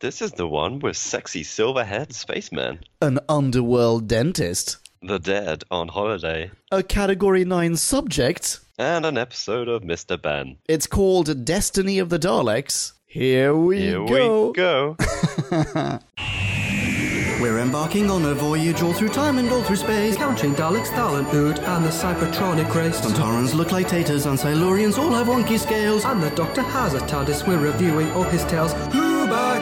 This is the one with sexy silver-haired spaceman. An underworld dentist. The dead on holiday. A Category 9 subject. And an episode of Mr. Benn. It's called Destiny of the Daleks. Here we Here go. we go. We're embarking on a voyage all through time and all through space. Counting Daleks, Thalen, Ood, and the Cybertronic race. Sontarans look like taters and Silurians all have wonky scales. And the Doctor has a TARDIS. We're reviewing all his tales.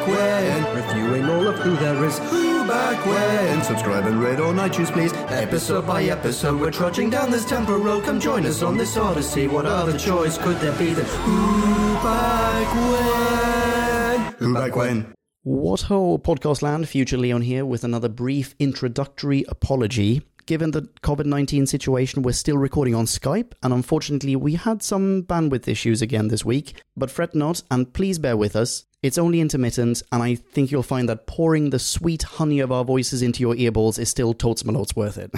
Back when? Reviewing all of who there is. Who back when? Subscribe and rate on iTunes, please. Episode by episode, we're trudging down this temporal road. Come join us on this odyssey. What other choice could there be than Who back when? Who back when? What ho, podcast land, future Leon here with another brief introductory apology. Given the COVID 19 situation, we're still recording on Skype, and unfortunately, we had some bandwidth issues again this week. But fret not, and please bear with us. It's only intermittent, and I think you'll find that pouring the sweet honey of our voices into your earballs is still totes malotes worth it.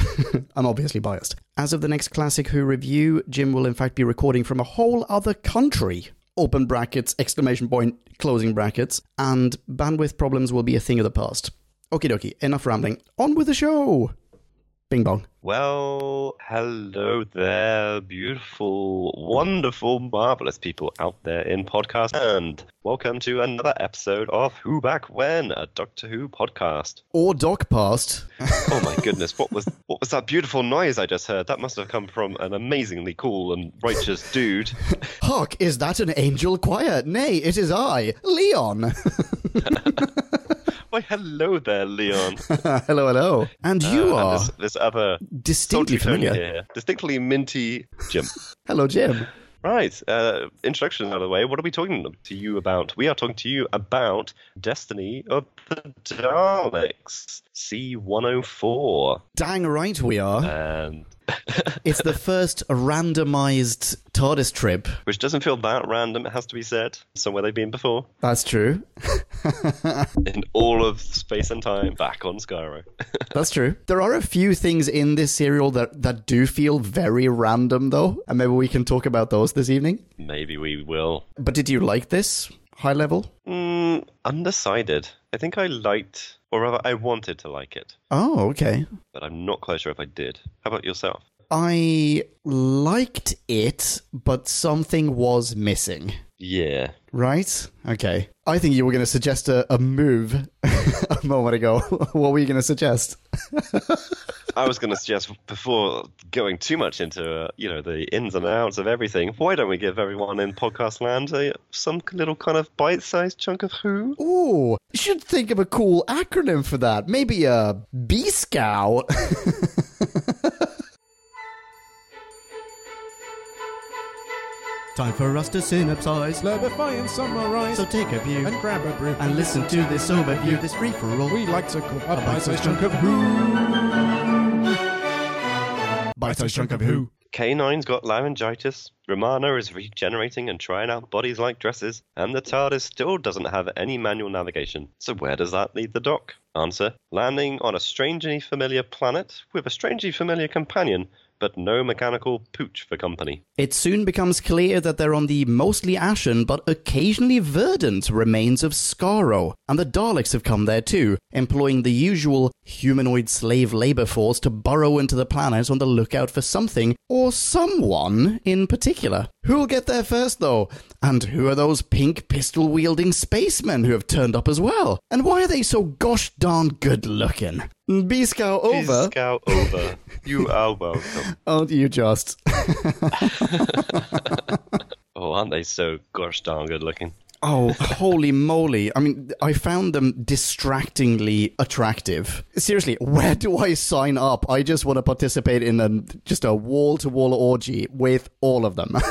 I'm obviously biased. As of the next Classic Who review, Jim will in fact be recording from a whole other country open brackets, exclamation point, closing brackets, and bandwidth problems will be a thing of the past. Okie dokie, enough rambling. On with the show! Bing bong. Well, hello there, beautiful, wonderful, marvelous people out there in podcast, and welcome to another episode of Who Back When, a Doctor Who podcast. Or doc past. Oh my goodness, what was what was that beautiful noise I just heard? That must have come from an amazingly cool and righteous dude. Hark, is that an angel choir? Nay, it is I, Leon. Why, hello there, Leon. hello, hello. And you Uh, and are this, this other distinctly familiar. here, distinctly minty Jim. Hello, Jim. Right. Uh, introduction out of the way. What are we talking to you about? We are talking to you about Destiny of the Daleks, C104. Dang right we are. And It's the first randomized TARDIS trip. which doesn't feel that random, it has to be said. Somewhere they've been before. That's true. In all of space and time, back on Skaro. That's true. There are a few things in this serial that, that do feel very random, though, and maybe we can talk about those this evening. Maybe we will. But did you like this? High level? Mm, undecided. I think I liked, or rather, I wanted to like it, Oh, okay. but I'm not quite sure if I did. How about yourself? I liked it, but something was missing. Yeah. Right? Okay. I think you were going to suggest a, a move a moment ago. what were you going to suggest? I was going to suggest before going too much into uh, you know the ins and outs of everything. Why don't we give everyone in podcast land a, some little kind of bite-sized chunk of who? Ooh, you should think of a cool acronym for that. Maybe a B Scout. Time for us to synopsize. Clarify and summarize So take a view and grab a brew and listen to this overview, this free for all. We like to call a bite-sized bite-sized chunk chunk of who. Bite-sized chunk of who? K9's got laryngitis. Romana is regenerating and trying out bodies like dresses, and the TARDIS still doesn't have any manual navigation. So where does that lead the Doc? Answer: landing on a strangely familiar planet with a strangely familiar companion, but no mechanical pooch for company. It soon becomes clear that they're on the mostly ashen but occasionally verdant remains of Skaro, and the Daleks have come there too, employing the usual humanoid slave labor force to burrow into the planet on the lookout for something or someone in particular. Who'll get there first though? And who are those pink pistol wielding spacemen who have turned up as well? And why are they so gosh darn good looking? B Scout over. Scout over. you are welcome. Aren't you just? Oh, aren't they so gosh darn good looking? Oh, holy moly. I mean, I found them distractingly attractive. Seriously, where do I sign up? I just want to participate in a, just a wall to wall orgy with all of them.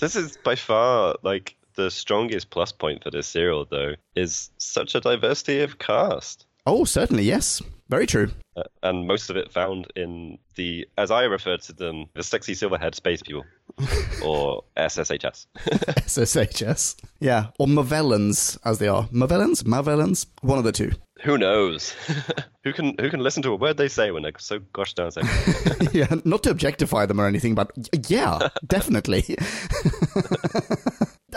This is by far like the strongest plus point for this serial, though, is such a diversity of cast. oh, certainly, yes. Very true. Uh, and most of it found in the, as I refer to them, the sexy silverhead space people, or SSHS. SSHS. Yeah. Or Movellans, as they are. Mavellans? Mavellans? One of the two. who knows? who can who can listen to a word they say when they're so gosh darn sexy? yeah, not to objectify them or anything, but yeah, definitely.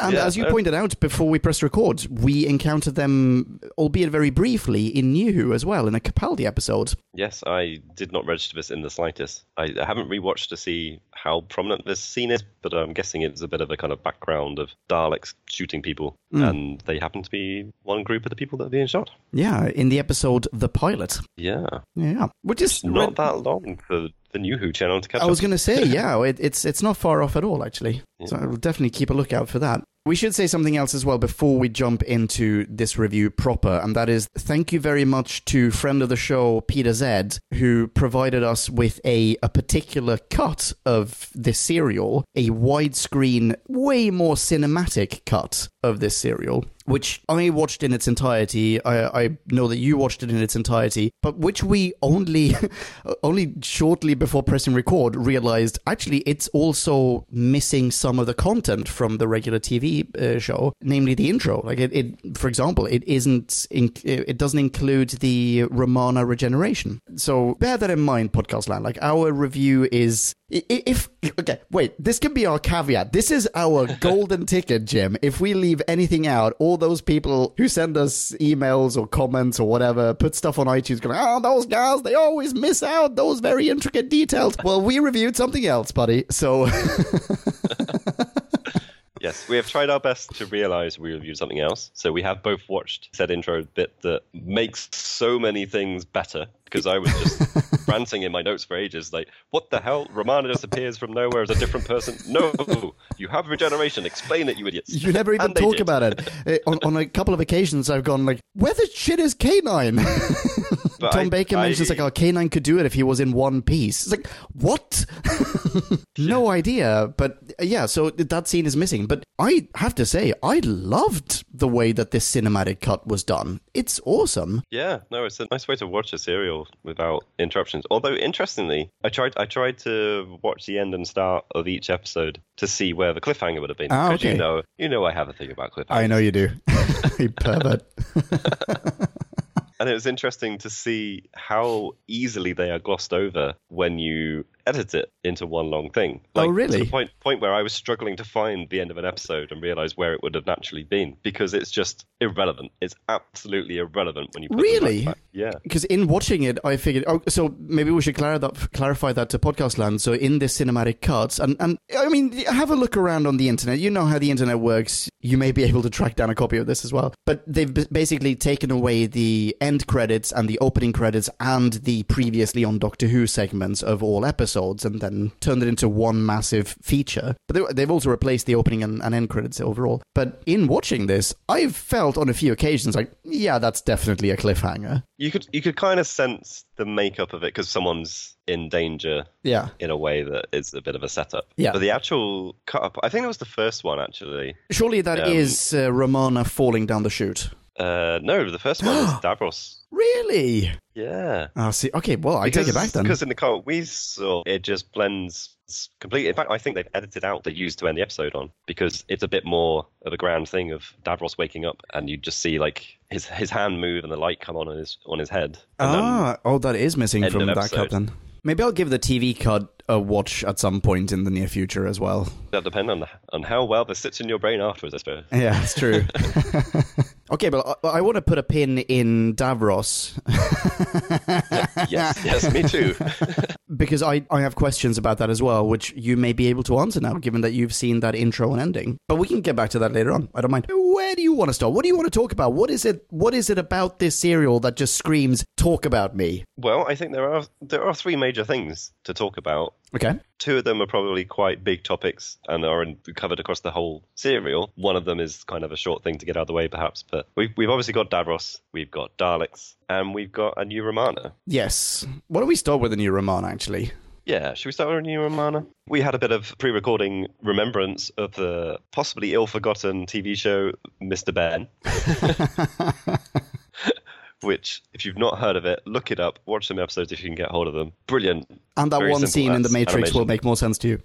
And Yeah, as you pointed out before we pressed record, we encountered them, albeit very briefly, in New Who as well, in a Capaldi episode. Yes, I did not register this in the slightest. I, I haven't rewatched to see how prominent this scene is, but I'm guessing it's a bit of a kind of background of Daleks shooting people, Mm. and they happen to be one group of the people that are being shot. Yeah, in the episode The Pilot. Yeah, Yeah. Which is not that long for the new Who channel to catch I was going to say, yeah, it, it's it's not far off at all, actually. So I will definitely keep a lookout for that. We should say something else as well before we jump into this review proper, and that is thank you very much to friend of the show Peter Zed, who provided us with a, a particular cut of this serial, a widescreen, way more cinematic cut of this serial, which I watched in its entirety. I, I know that you watched it in its entirety, but which we only only shortly before pressing record realized actually it's also missing some of the content from the regular TV uh, show, namely the intro. Like it, it for example, it isn't in, it doesn't include the Romana regeneration. So bear that in mind, podcast land. Like our review is if okay, wait, this can be our caveat. This is our golden ticket, Jim. If we leave anything out, all those people who send us emails or comments or whatever, put stuff on iTunes going, oh, those guys, they always miss out those very intricate details. Well, we reviewed something else, buddy. So Yes, we have tried our best to realize we reviewed something else. So we have both watched said intro bit that makes so many things better because I was just ranting in my notes for ages. Like, what the hell? Romana just appears from nowhere as a different person. No, you have regeneration. Explain it, you idiots. you never even talk did. about it. Uh, on, on a couple of occasions, I've gone like, where the shit is K9? But Tom I- Baker I- mentions like, oh, K9 could do it if he was in one piece. It's like, what? no idea. But uh, yeah, so that scene is missing. But I have to say, I loved the way that this cinematic cut was done. It's awesome. Yeah, no, it's a nice way to watch a serial without interruptions. Although interestingly, I tried I tried to watch the end and start of each episode to see where the cliffhanger would have been. Ah, okay. you know, you know, I have a thing about cliffhangers. I know you do. you pervert. And it was interesting to see how easily they are glossed over when you edit it into one long thing. Oh, To really? the point point where I was struggling to find the end of an episode and realize where it would have naturally been because it's just irrelevant. It's absolutely irrelevant when you Really? back. Yeah. Because in watching it, I figured. Oh, so maybe we should clar- that, clarify that to podcast land. So in this cinematic cuts, and and I mean, have a look around on the internet. You know how the internet works. You may be able to track down a copy of this as well. But they've b- basically taken away the end credits and the opening credits and the previously on Doctor Who segments of all episodes, and then turned it into one massive feature. But they, they've also replaced the opening and, and end credits overall. But in watching this, I've felt on a few occasions like, yeah, that's definitely a cliffhanger. You could you could kind of sense the makeup of it because someone's in danger Yeah. in a way that is a bit of a setup. Yeah. But the actual cut up, I think it was the first one actually. Surely that is Um, uh, Romana falling down the chute. Uh, no, the first one is Davros. Really? Yeah. Ah, see. Okay, well, I take it back then. Because in the comic we saw, it just blends completely. In fact, I think they've edited out the use to end the episode on because it's a bit more of a grand thing of Davros waking up and you just see like his his hand move and the light come on on his on his head. Ah, oh, that is missing from that cut then. Maybe I'll give the TV cut a watch at some point in the near future as well. that depend on on how well this sits in your brain afterwards, I suppose. Yeah, that's true. okay, but I, I want to put a pin in Davros yes, yes, me too. because I, I have questions about that as well, which you may be able to answer now, given that you've seen that intro and ending. But we can get back to that later on. I don't mind. Where do you want to start? What do you want to talk about? What is it? What is it about this serial that just screams "talk about me"? well, I think there are there are three major things to talk about. Okay. Two of them are probably quite big topics and are in, covered across the whole serial. One of them is kind of a short thing to get out of the way, perhaps. But we've, we've obviously got Davros, we've got Daleks, and we've got a new Romana. Yes. Why don't we start with a new Romana, actually? Yeah, should we start with a new Romana? We had a bit of pre recording remembrance of the possibly ill forgotten TV show Mr. Benn. Which, if you've not heard of it, look it up. Watch some episodes if you can get hold of them. Brilliant. And that Very one simple scene in The Matrix will make more sense to you.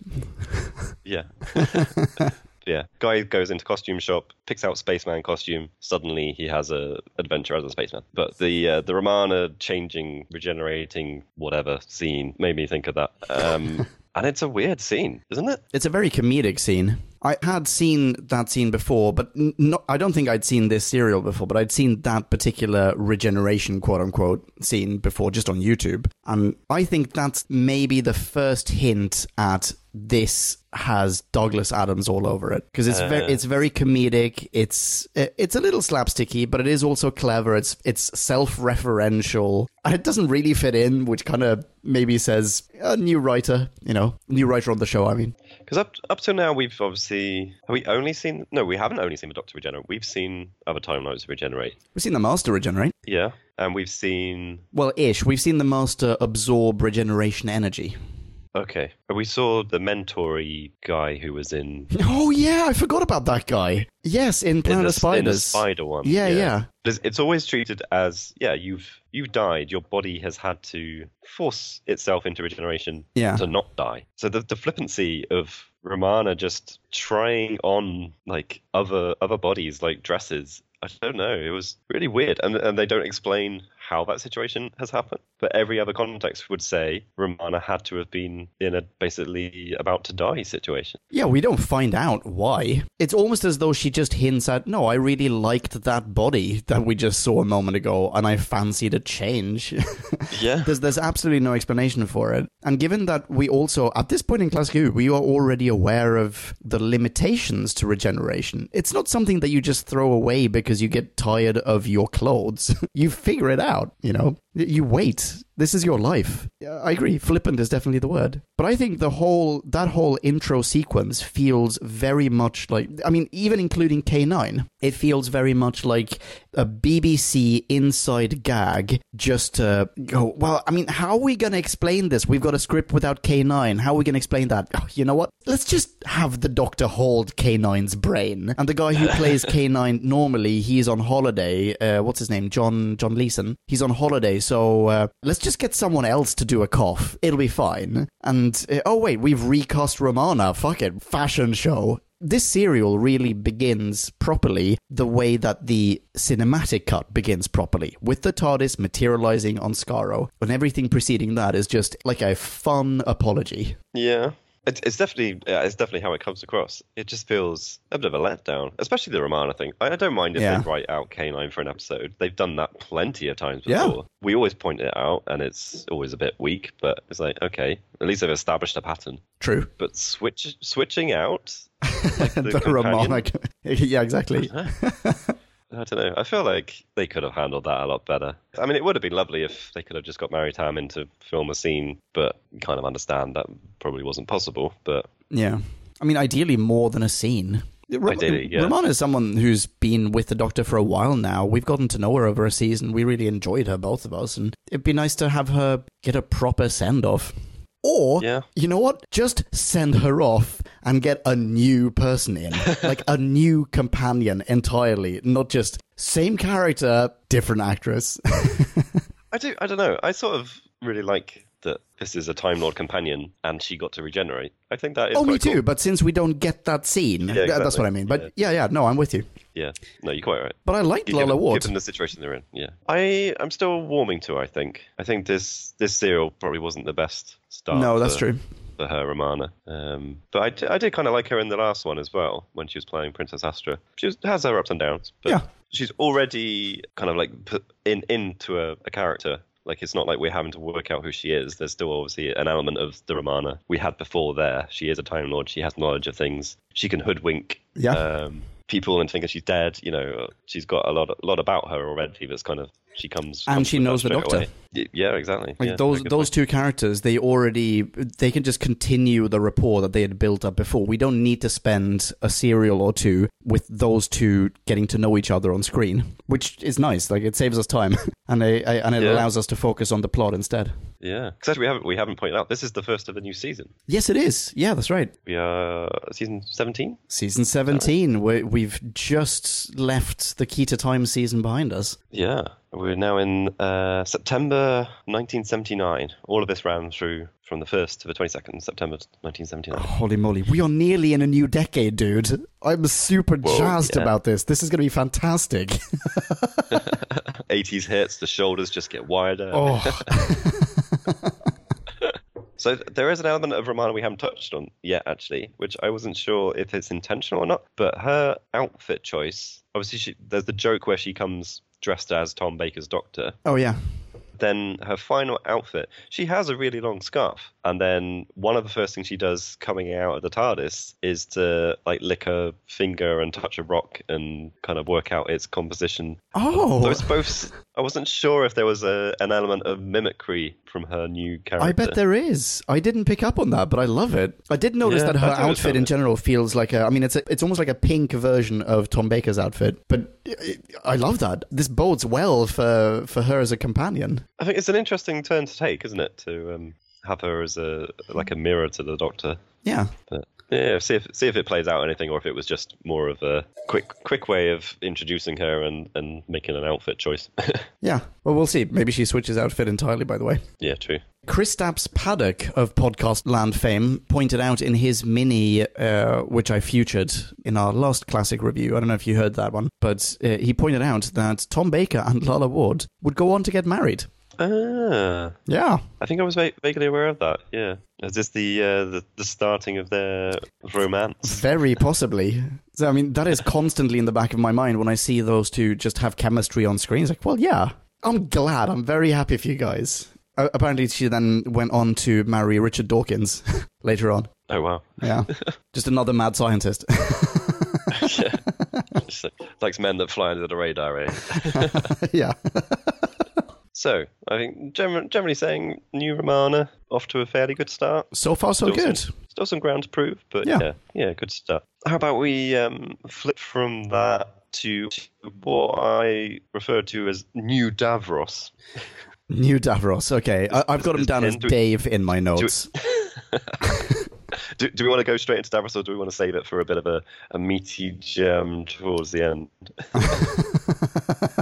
Yeah. yeah. Guy goes into costume shop, picks out spaceman costume. Suddenly he has a adventure as a spaceman. But the uh, the Romana changing, regenerating, whatever scene made me think of that. Um, and it's a weird scene, isn't it? It's a very comedic scene. I had seen that scene before, but not, I don't think I'd seen this serial before, but I'd seen that particular regeneration, quote unquote, scene before just on YouTube. And I think that's maybe the first hint at this has Douglas Adams all over it because it's very uh. it's very comedic. It's it's a little slapsticky, but it is also clever. It's it's self-referential. And it doesn't really fit in, which kind of maybe says a new writer, you know, new writer on the show. I mean, Because up up till now, we've obviously have we only seen no, we haven't only seen the Doctor regenerate. We've seen other Time Lords regenerate. we've seen the Master regenerate. Yeah, and we've seen Well, ish. We've seen the Master absorb regeneration energy. Okay, we saw the mentory guy who was in Oh yeah, I forgot about that guy. Yes, in in Planet the, of Spiders. in the spider one. Yeah, yeah. It's, it's always treated as yeah, you've you've died. Your body has had to force itself into regeneration Yeah. to not die. So the the flippancy of Romana just trying on like other other bodies like dresses. I don't know. It was really weird, and and they don't explain how that situation has happened. But every other context would say Romana had to have been in a basically about to die situation. Yeah, we don't find out why. It's almost as though she just hints at, no, I really liked that body that we just saw a moment ago, and I fancied a change. Yeah. there's, there's absolutely no explanation for it. And given that we also, at this point in Classic Who, we are already aware of the limitations to regeneration. It's not something that you just throw away because you get tired of your clothes. you figure it out, you know? You wait. This is your life. I agree. Flippant is definitely the word. But I think the whole, that whole intro sequence feels very much like, I mean, even including K9, it feels very much like a BBC inside gag just to go, well, I mean, how are we going to explain this? We've got a script without K9. How are we going to explain that? Oh, you know what? Let's just have the doctor hold K9's brain. And the guy who plays K9 normally, he's on holiday. Uh, what's his name? John, John Leeson. He's on holiday. So uh, let's just get someone else to do a cough. It'll be fine. And, uh, oh, wait, we've recast Romana. Fuck it. Fashion show this serial really begins properly the way that the cinematic cut begins properly, with the TARDIS materializing on Skaro, and everything preceding that is just like a fun apology. Yeah. It's, it's definitely yeah, it's definitely how it comes across. It just feels a bit of a letdown, especially the Romana thing. I, I don't mind if Yeah. they write out K9 for an episode. They've done that plenty of times Yeah. before. We always point it out, and it's always a bit weak, but it's like okay, at least they've established a pattern. True. But switch switching out like the, the companion, Romana. yeah, exactly. I don't know. I feel like they could have handled that a lot better. I mean, it would have been lovely if they could have just got Mary Tamm in to film a scene, but you kind of understand that probably wasn't possible. But Yeah. I mean, ideally more than a scene. Ro- Ideally, yeah. Romana is someone who's been with the Doctor for a while now. We've gotten to know her over a season. We really enjoyed her, both of us, and it'd be nice to have her get a proper send off. Or, Yeah. you know what? Just send her off and get a new person in. like a new companion entirely, not just same character, different actress. I do. I don't know. I sort of really like that this is a Time Lord companion, and she got to regenerate. I think that is. oh, me cool. too, but since we don't get that scene, th- that's what I mean. But yeah, yeah, no, I'm with you. Yeah. No, you're quite right. But I liked Given, Lalla Ward. given the situation they're in, yeah. I I'm still warming to. her, I think. I think this this serial probably wasn't the best start. No, that's for- true. for her Romana. Um, but I, d- I did kind of like her in the last one as well when she was playing Princess Astra. She was, has her ups and downs, but Yeah. she's already kind of like put in into a, a character. Like it's not like we're having to work out who she is. There's still obviously an element of the Romana we had before there. She is a Time Lord. She has knowledge of things. She can hoodwink Yeah. um, people and think she's dead. You know, she's got a lot a lot about her already. That's kind of she comes And comes she knows the Doctor. away. Yeah, exactly. Like Yeah, those those point. two characters, they already they can just continue the rapport that they had built up before. We don't need to spend a serial or two with those two getting to know each other on screen, which is nice. Like it saves us time, and it, and it Yeah. allows us to focus on the plot instead. Yeah, because we haven't we haven't pointed out this is the first of the new season. Yes, it is. Yeah, that's right. We are season seventeen. Season seventeen. we we've just left the Key to Time season behind us. Yeah, we're now in uh, September 1979. All of this ran through from the first to the 22nd September 1979. Holy moly, we are nearly in a new decade, dude. I'm super Whoa, jazzed yeah. about this. This is going to be fantastic. 80s hits, the shoulders just get wider. oh, So there is an element of Romana we haven't touched on yet, actually, which I wasn't sure if it's intentional or not. But her outfit choice, obviously, she, there's the joke where she comes dressed as Tom Baker's doctor. Oh yeah. Then her final outfit, she has a really long scarf, and then one of the first things she does coming out of the TARDIS is to like lick her finger and touch a rock and kind of work out its composition. Oh, it's both. I wasn't sure if there was a, an element of mimicry from her new character. I bet there is. I didn't pick up on that, but I love it. I did notice Yeah, that her I thought it was outfit in general feels like a. I mean, it's a, it's almost like a pink version of Tom Baker's outfit, but I- love that. This bodes well for for her as a companion. I think it's an interesting turn to take, isn't it? To um, have her as a like a mirror to the Doctor. Yeah. But yeah, see if see if it plays out anything, or if it was just more of a quick quick way of introducing her and and making an outfit choice. Yeah. Well, we'll see. Maybe she switches outfit entirely, by the way. yeah, true. Chris Kristaps Paddock of Podcast Land fame pointed out in his mini, uh, which I featured in our last classic review. I don't know if you heard that one, but uh, he pointed out that Tom Baker and Lalla Ward would go on to get married. Ah, Yeah. I think I was va- vaguely aware of that. Yeah, is this the uh, the, the starting of their romance? Very possibly. So, I mean, that is constantly in the back of my mind when I see those two just have chemistry on screen. It's like, well, yeah, I'm glad. I'm very happy for you guys. Uh, apparently, she then went on to marry Richard Dawkins later on. Oh wow, Yeah. just another mad scientist. yeah. It's like men that fly under the radar, eh? yeah. So I think generally, generally saying New Romana off to a fairly good start. So far, so Still good. Some, still some ground to prove, but Yeah. yeah, yeah, good start. How about we um, flip from that to what I refer to as New Davros? New Davros. Okay. I- I've got him down as Dave in my notes. Do, do we want to go straight into Davros, or do we want to save it for a bit of a, a meaty gem towards the end?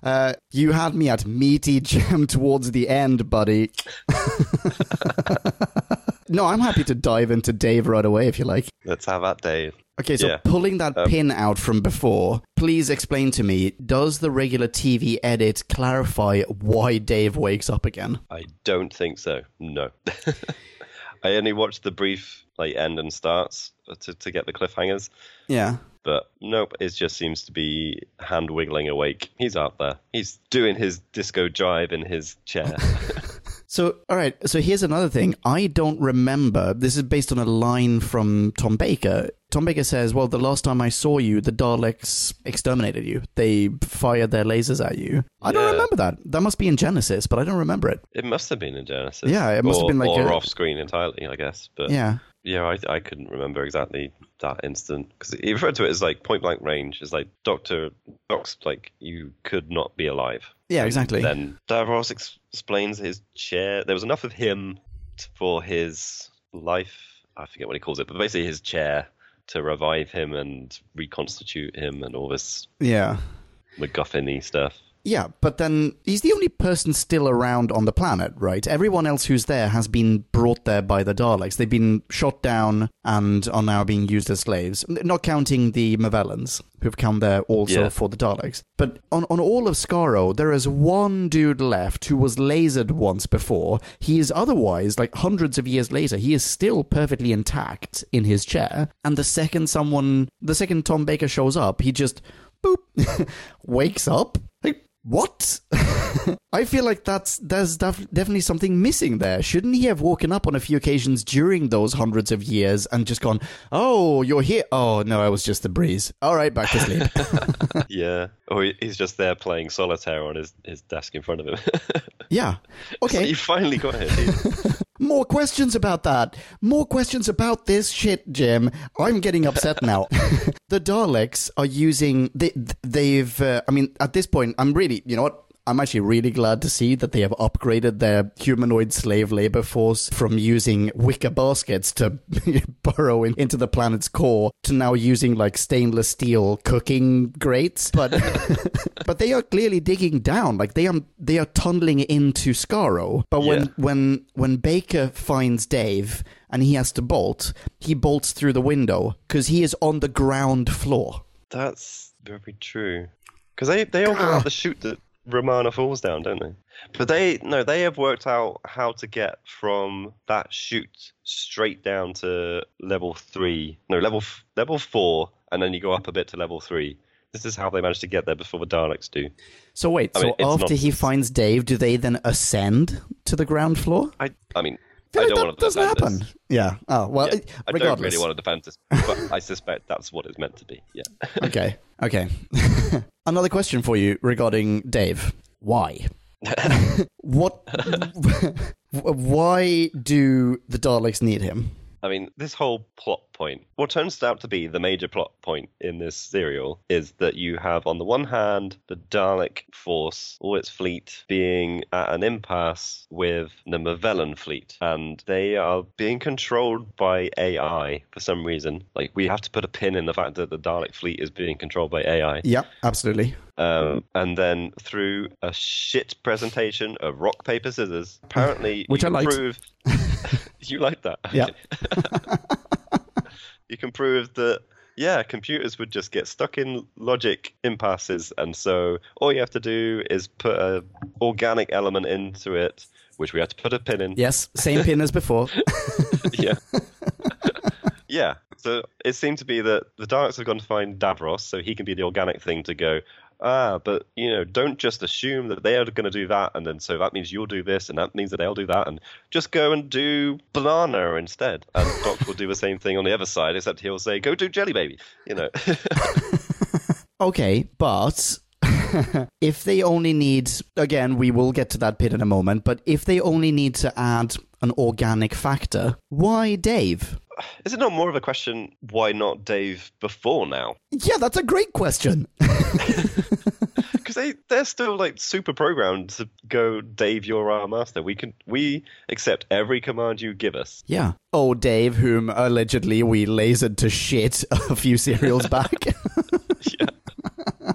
Uh, you had me at meaty gem towards the end, buddy. no, I'm happy to dive into Dave right away if you like. Let's have that, Dave. Okay, so Yeah. pulling that Um, pin out from before, please explain to me does the regular TV edit clarify why Dave wakes up again? I don't think so. No. I only watched the brief like end and starts to, to get the cliffhangers. Yeah. But nope, it just seems to be hand wiggling awake. He's out there. He's doing his disco jive in his chair. So, all right. So here's another thing. I don't remember. This is based on a line from Tom Baker. Tom Baker says, "Well, the last time I saw you, the Daleks exterminated you. They fired their lasers at you." I don't remember that. That must be in Genesis, but I don't remember it. it must have been in Genesis. Yeah, it must have been like or a- off screen entirely, I guess. But Yeah. Yeah, I, I couldn't remember exactly that instant because he referred to it as like point blank range. It's like Doctor Doc's like you could not be alive. Yeah, exactly. Then Davros ex- explains his chair. There was enough of him t- for his life. I forget what he calls it, but basically his chair to revive him and reconstitute him and all this Yeah. MacGuffin-y stuff. Yeah, but then he's the only person still around on the planet, right? Everyone else who's there has been brought there by the Daleks. They've been shot down and are now being used as slaves. Not counting the Movellans, who've come there also Yeah. for the Daleks. But on, on all of Skaro, there is one dude left who was lasered once before. He is otherwise, like hundreds of years later, he is still perfectly intact in his chair. And the second someone, the second Tom Baker shows up, he just boop wakes up. Like, what? I feel like that's there's def- definitely something missing there. Shouldn't he have woken up on a few occasions during those hundreds of years and just gone, "Oh, you're here. Oh no, I was just the breeze. All right, back to sleep." yeah. Oh, or he's just there playing solitaire on his, his desk in front of him. yeah. Okay. you finally got it. More questions about that. More questions about this shit, Jim. I'm getting upset now. the Daleks are using. They, they've. Uh, I mean, at this point, I'm really. You know what? I'm actually really glad to see that they have upgraded their humanoid slave labor force from using wicker baskets to burrow in, into the planet's core to now using like stainless steel cooking grates. But but they are clearly digging down. Like they are they are tunneling into Skaro. But when Yeah. when when Baker finds Dave and he has to bolt, he bolts through the window because he is on the ground floor. That's very true. Because they, they all go ah. out the chute that Romana falls down, don't they? But they no, they have worked out how to get from that chute straight down to level three. No, level f- level four, and then you go up a bit to level three. This is how they managed to get there before the Daleks do. So wait, I so mean, it's after he finds Dave, do they then ascend to the ground floor? I I mean, feel I like don't that want to doesn't happen. this. Yeah. Oh well. Yeah, I don't really want to defend this, but I suspect that's what it's meant to be. Yeah. okay. Okay. Another question for you regarding Dave. Why? what? why do the Daleks need him? I mean, this whole plot point, what turns out to be the major plot point in this serial is that you have, on the one hand, the Dalek force, all its fleet, being at an impasse with the Movellan fleet, and they are being controlled by AI for some reason. Like, we have to put a pin in the fact that the Dalek fleet is being controlled by AI. Yeah, absolutely. Um, and then through a shit presentation of rock, paper, scissors, apparently Which I prove. you like that? Yeah. you can prove that yeah, computers would just get stuck in logic impasses, and so all you have to do is put a organic element into it, which we have to put a pin in. Yes, same pin as before. yeah. yeah. So it seemed to be that the Daleks have gone to find Davros, so he can be the organic thing to go. Ah, but you know, don't just assume that they are going to do that, and then so that means you'll do this, and that means that they'll do that, and just go and do banana instead. And Doc will do the same thing on the other side, except he'll say, "Go do Jelly Baby," you know. Okay, but if they only need, again, we will get to that pin in a moment, but if they only need to add an organic factor, why Dave? Is it not more of a question why not Dave before now? Yeah, that's a great question. Because they they're still like super programmed to go, Dave, you're our master. We can we accept every command you give us. yeah. Oh, Dave, whom allegedly we lasered to shit a few serials back. Yeah.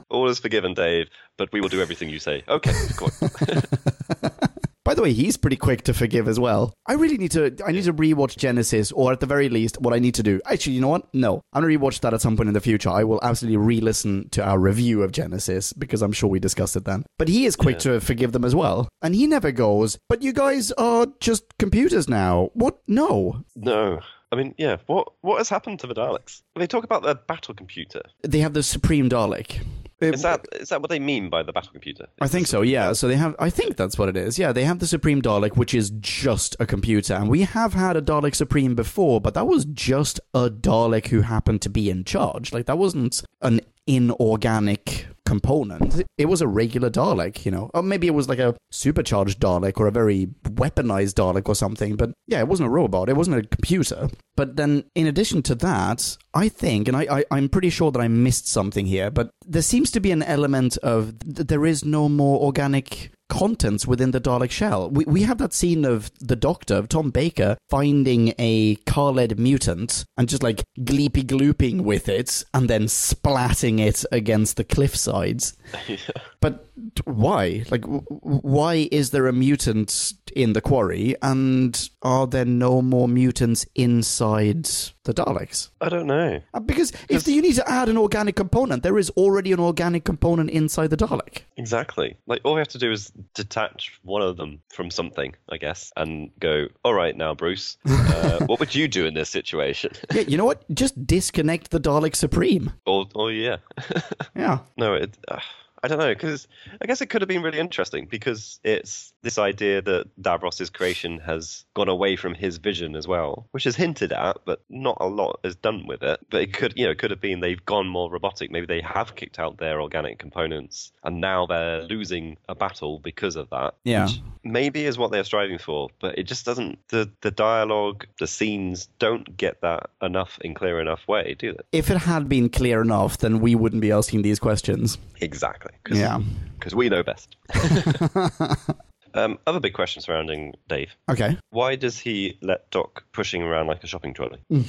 All is forgiven, Dave, but we will do everything you say. Okay, go on. By the way, he's pretty quick to forgive as well. I really need to. I need to rewatch Genesis, or at the very least, what I need to do. Actually, you know what? No, I'm gonna rewatch that at some point in the future. I will absolutely re-listen to our review of Genesis because I'm sure we discussed it then. But he is quick to forgive them as well, and he never goes. But you guys are just computers now. What? No, no. I mean, yeah, what what has happened to the Daleks? They talk about their battle computer. they have the Supreme Dalek. Is that is that what they mean by the battle computer? I think so, yeah. So they have, I think that's what it is. Yeah, they have the Supreme Dalek, which is just a computer. And we have had a Dalek Supreme before, but that was just a Dalek who happened to be in charge. Like, that wasn't an inorganic component. It was a regular Dalek, you know. Or maybe it was like a supercharged Dalek or a very weaponized Dalek or something. But yeah, it wasn't a robot, it wasn't a computer. But then, in addition to that, I think, and I, I, I'm pretty sure that I missed something here, but there seems to be an element of th- there is no more organic contents within the Dalek shell. We, we have that scene of the Doctor, of Tom Baker, finding a Kaled mutant and just like gleepy glooping with it and then splatting it against the cliff sides. But why? Like, why is there a mutant in the quarry and are there no more mutants inside the Daleks? I don't know. Uh, Because if you need to add an organic component, there is already an organic component inside the Dalek. Exactly. Like all we have to do is detach one of them from something, I guess, and go. All right, now, Bruce, uh, what would you do in this situation? Yeah, you know what? Just disconnect the Dalek Supreme. Oh, or yeah. Yeah. No, it. Uh, I don't know because I guess it could have been really interesting because it's this idea that Davros's creation has gone away from his vision as well, which is hinted at, but not a lot is done with it. But it could, you know, it could have been they've gone more robotic. Maybe they have kicked out their organic components, and now they're losing a battle because of that. Yeah. which maybe is what they're striving for, but it just doesn't. The the dialogue, the scenes don't get that enough in clear enough way, do they? If it had been clear enough, then we wouldn't be asking these questions. Exactly. Cause, Yeah. Because we know best. um, other big question surrounding Dave. Okay. Why does he let Doc pushing around like a shopping trolley?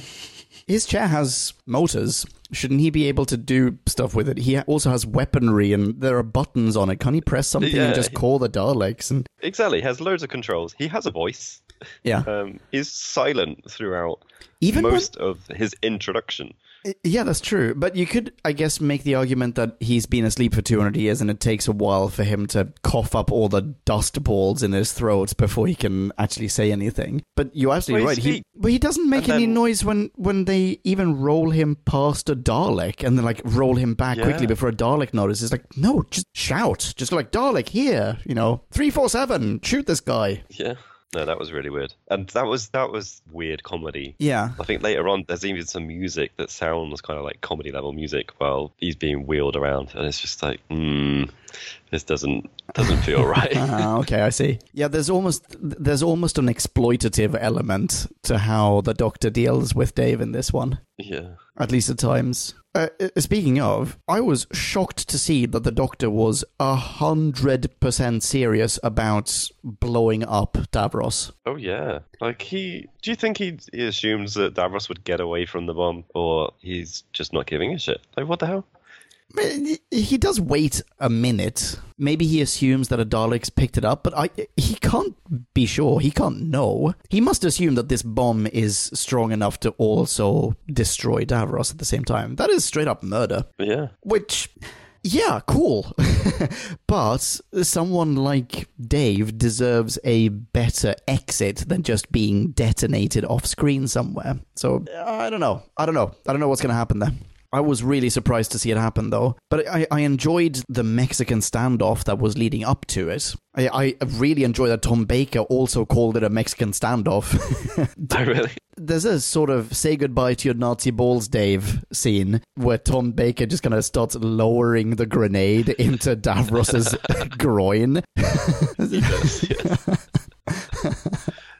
His chair has motors. Shouldn't he be able to do stuff with it? He also has weaponry and there are buttons on it. Can't he press something Yeah. and just call the Daleks? And Exactly. He has loads of controls. He has a voice. yeah. Um, he's silent throughout Even when- most of his introduction. Yeah, that's true. But you could, I guess, make the argument that he's been asleep for 200 years and it takes a while for him to cough up all the dust balls in his throat before he can actually say anything. But you're absolutely Well, right. he but he doesn't make any noise when, when they even roll him past a Dalek and then, like, roll him back Yeah. quickly before a Dalek notices. Like, no, just shout. Just like, Dalek, here, you know, 347, shoot this guy. Yeah. No, that was really weird, and that was that was weird comedy. Yeah. I think later on there's even some music that sounds kind of like comedy level music while he's being wheeled around, and it's just like, hmm, this doesn't doesn't feel right. Ah, okay, I see. Yeah, there's almost there's almost an exploitative element to how the Doctor deals with Dave in this one, yeah. at least at times. Uh, uh, speaking of, I was shocked to see that the Doctor was a hundred percent serious about blowing up Davros. Oh yeah. Like he, do you think he, he assumes that Davros would get away from the bomb, or he's just not giving a shit? Like what the hell? He he does wait a minute. Maybe he assumes that a Dalek's picked it up, but I he can't be sure. He can't know. He must assume that this bomb is strong enough to also destroy Davros at the same time. That is straight up murder. Yeah. Which, yeah, cool. but someone like Dave deserves a better exit than just being detonated off screen somewhere. So, I don't know. I don't know. I don't know what's going to happen there. I was really surprised to see it happen, though. But I, I enjoyed the Mexican standoff that was leading up to it. I, I really enjoyed that Tom Baker also called it a Mexican standoff. I oh, really. there's a sort of say goodbye to your Nazi balls, Dave scene where Tom Baker just kind of starts lowering the grenade into Davros's groin. Yes.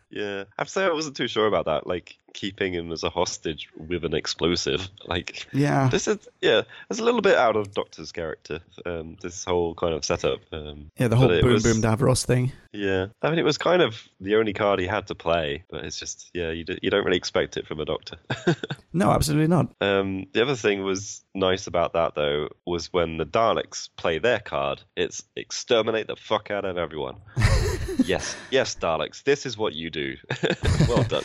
yeah. I have to say I wasn't too sure about that. Like keeping him as a hostage with an explosive. Like Yeah. this is yeah, it's a little bit out of Doctor's character. Um, this whole kind of setup. Um, Yeah, the whole boom was- boom Davros thing. Yeah, I mean it was kind of the only card he had to play, but it's just yeah, you d- you don't really expect it from a Doctor. No, absolutely not. Um, the other thing was nice about that though was when the Daleks play their card, it's exterminate the fuck out of everyone. yes, yes, Daleks, this is what you do. well done.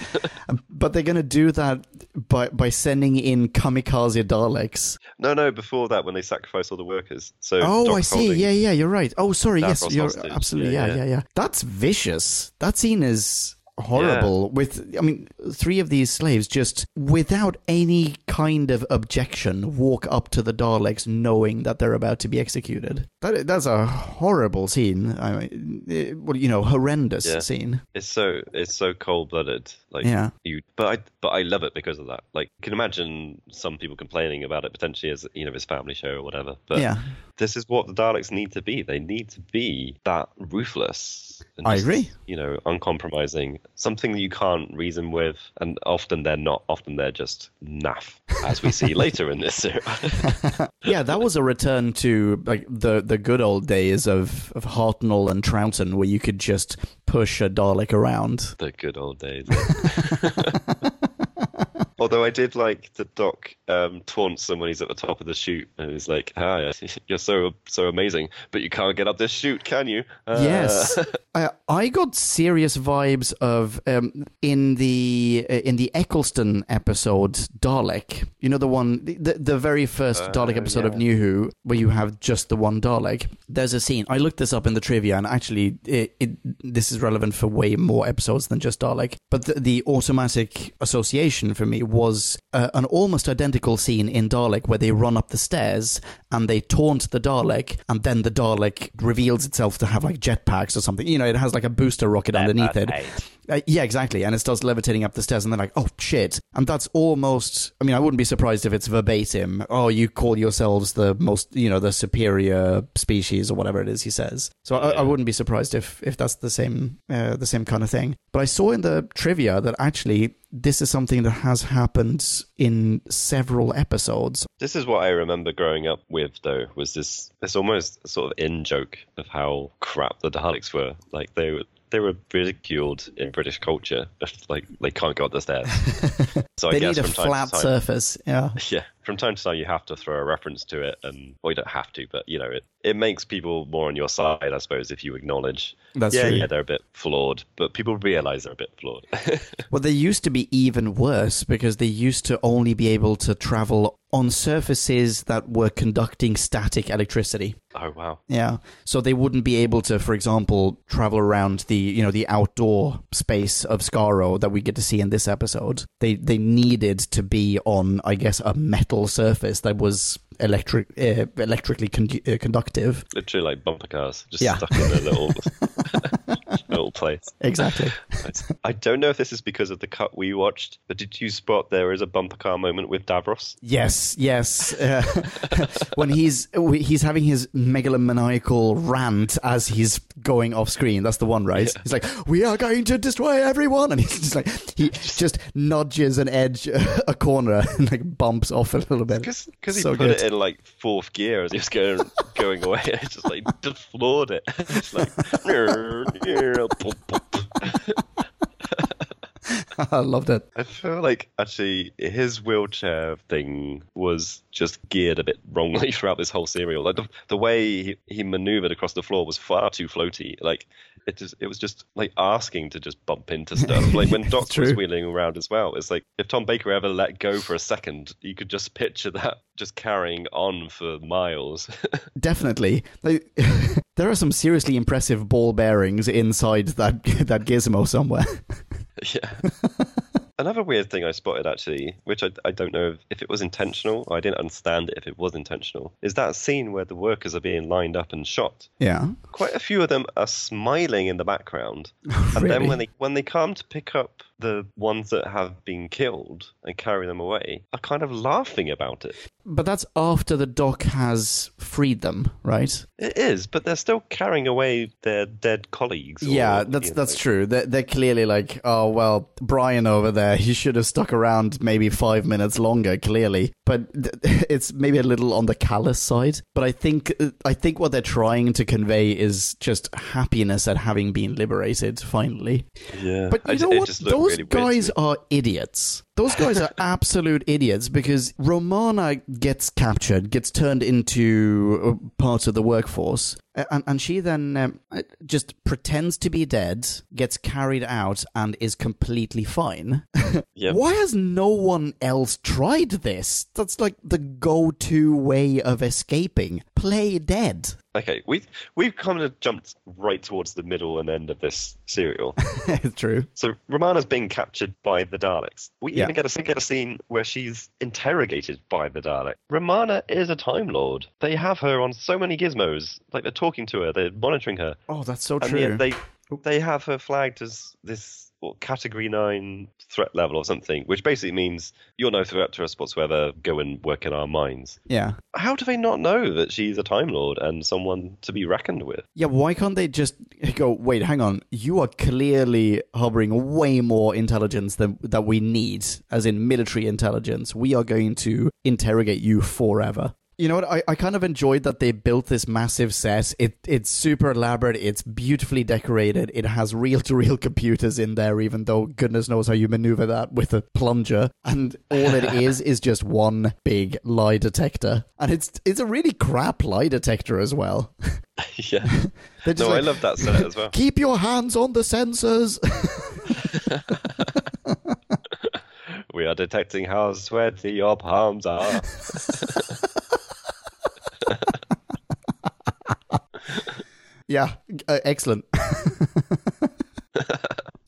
But they're going to do that by by sending in kamikaze Daleks. no, no, before that when they sacrifice all the workers. So Oh, I see. holding- Yeah, yeah, you're right. Oh, sorry. yes, you're hostage. absolutely. Yeah, yeah, yeah. yeah, That's vicious. That scene is horrible. With, I mean, three of these slaves just without any kind of objection walk up to the Daleks, knowing that they're about to be executed. That that's a horrible scene. I mean, it- well, you know, horrendous Yeah. scene. It's so it's so cold blooded. Like Yeah. you, but I but I love it because of that. Like you can imagine some people complaining about it potentially as you know his family show or whatever. But Yeah. this is what the Daleks need to be. They need to be that ruthless. And I just, agree. You know, uncompromising. Something you can't reason with, and often they're not. Often they're just naff, as we see later in this series. yeah, that was a return to like the the good old days of of Hartnell and Troughton, where you could just push a Dalek around. the good old days. Although I did like the Doc um, taunts him when he's at the top of the chute, and he's like, "Hi, you're so so amazing, but you can't get up this chute, can you?" Uh, Yes, I, I got serious vibes of um, in the uh, in the Eccleston episode Dalek. You know the one, the the very first Dalek episode of New Who, where you have just the one Dalek. There's a scene. I looked this up in the trivia, and actually, it, it this is relevant for way more episodes than just Dalek. But the, the automatic association for me was uh, an almost identical scene in Dalek where they run up the stairs and they taunt the Dalek, and then the Dalek reveals itself to have like jetpacks or something. You know, it has like a booster rocket underneath it. Uh, yeah, exactly. And it starts levitating up the stairs, and they're like, oh shit. And that's almost, I mean, I wouldn't be surprised if it's verbatim. Oh, you call yourselves the most, you know, the superior species or whatever it is he says. So I, I wouldn't be surprised if, if that's the same, uh, the same kind of thing. But I saw in the trivia that actually this is something that has happened in several episodes. This is what I remember growing up with, though, was this this almost sort of in joke of how crap the Daleks were. Like they were they were ridiculed in British culture. Like they can't go up the stairs. So I they guess need a flat surface. Yeah. yeah, from time to time you have to throw a reference to it, and well, you don't have to, but you know, it it makes people more on your side, I suppose, if you acknowledge. That's yeah, true. yeah, they're a bit flawed, but people realize they're a bit flawed. Well, they used to be even worse because they used to only be able to travel on surfaces that were conducting static electricity. oh wow. Yeah. So they wouldn't be able to, for example, travel around the, you know, the outdoor space of Skaro that we get to see in this episode. They they needed to be on, I guess, a metal surface that was electric uh, electrically con- uh, conductive. Literally like bumper cars, just Yeah. stuck in a little little place. Exactly. I don't know if this is because of the cut we watched, but did you spot there is a bumper car moment with Davros? Yes, yes. Uh, when he's he's having his megalomaniacal rant as he's going off screen. That's the one, right? He's like, "We are going to destroy everyone," and he's just like he just nudges an edge, a corner, and like bumps off a little bit. Because he So put good. it in like fourth gear as he was going going away. It just like just floored it. It's like I loved it. I feel like actually his wheelchair thing was just geared a bit wrongly throughout this whole serial. Like the, the way he, he maneuvered across the floor was far too floaty. Like it just it was just like asking to just bump into stuff. Like when Doc was wheeling around as well. It's like if Tom Baker ever let go for a second, you could just picture that just carrying on for miles. Definitely. Like, there are some seriously impressive ball bearings inside that that gizmo somewhere. Yeah. Another weird thing I spotted actually, which I, I don't know if, if it was intentional, I didn't understand it if it was intentional, is that scene where the workers are being lined up and shot. Yeah. Quite a few of them are smiling in the background. And Really? then when they when they come to pick up the ones that have been killed and carry them away, are kind of laughing about it. But that's after the doc has freed them, right? It is, but they're still carrying away their dead colleagues. or, Yeah, that's you that's know. true. They're, they're clearly like, oh well, Brian over there, he should have stuck around maybe five minutes longer. Clearly, but th- it's maybe a little on the callous side. But I think I think what they're trying to convey is just happiness at having been liberated finally. Yeah, But you ju- know it what? just looked Those really guys are idiots. Those guys are absolute idiots because Romana gets captured, gets turned into uh, part of the workforce, and, and she then um, just pretends to be dead, gets carried out, and is completely fine. Yep. Why has no one else tried this? That's like the go to way of escaping. Play dead. Okay, we've we've kind of jumped right towards the middle and end of this serial. It's true. so Romana's being captured by the Daleks. We Yeah. Even get a get a scene where she's interrogated by the Dalek. Romana is a Time Lord. They have her on so many gizmos. Like they're talking to her, they're monitoring her, Oh, that's so and true. yet they they have her flagged as this what, category nine threat level or something, which basically means you're no threat to us whatsoever. Go and work in our mines. yeah. How do they not know that she's a Time Lord and someone to be reckoned with? Yeah, why can't they just go, wait, hang on, you are clearly harboring way more intelligence than that we need, as in military intelligence. We are going to interrogate you forever. You know what? I, I kind of enjoyed that they built this massive set. It it's super elaborate. It's beautifully decorated. It has reel to reel computers in there, even though goodness knows how you maneuver that with a plunger. And all it is is just one big lie detector, and it's it's a really crap lie detector as well. yeah. No, I love that set as well. Keep your hands on the sensors. We are detecting how sweaty your palms are. yeah, uh, excellent.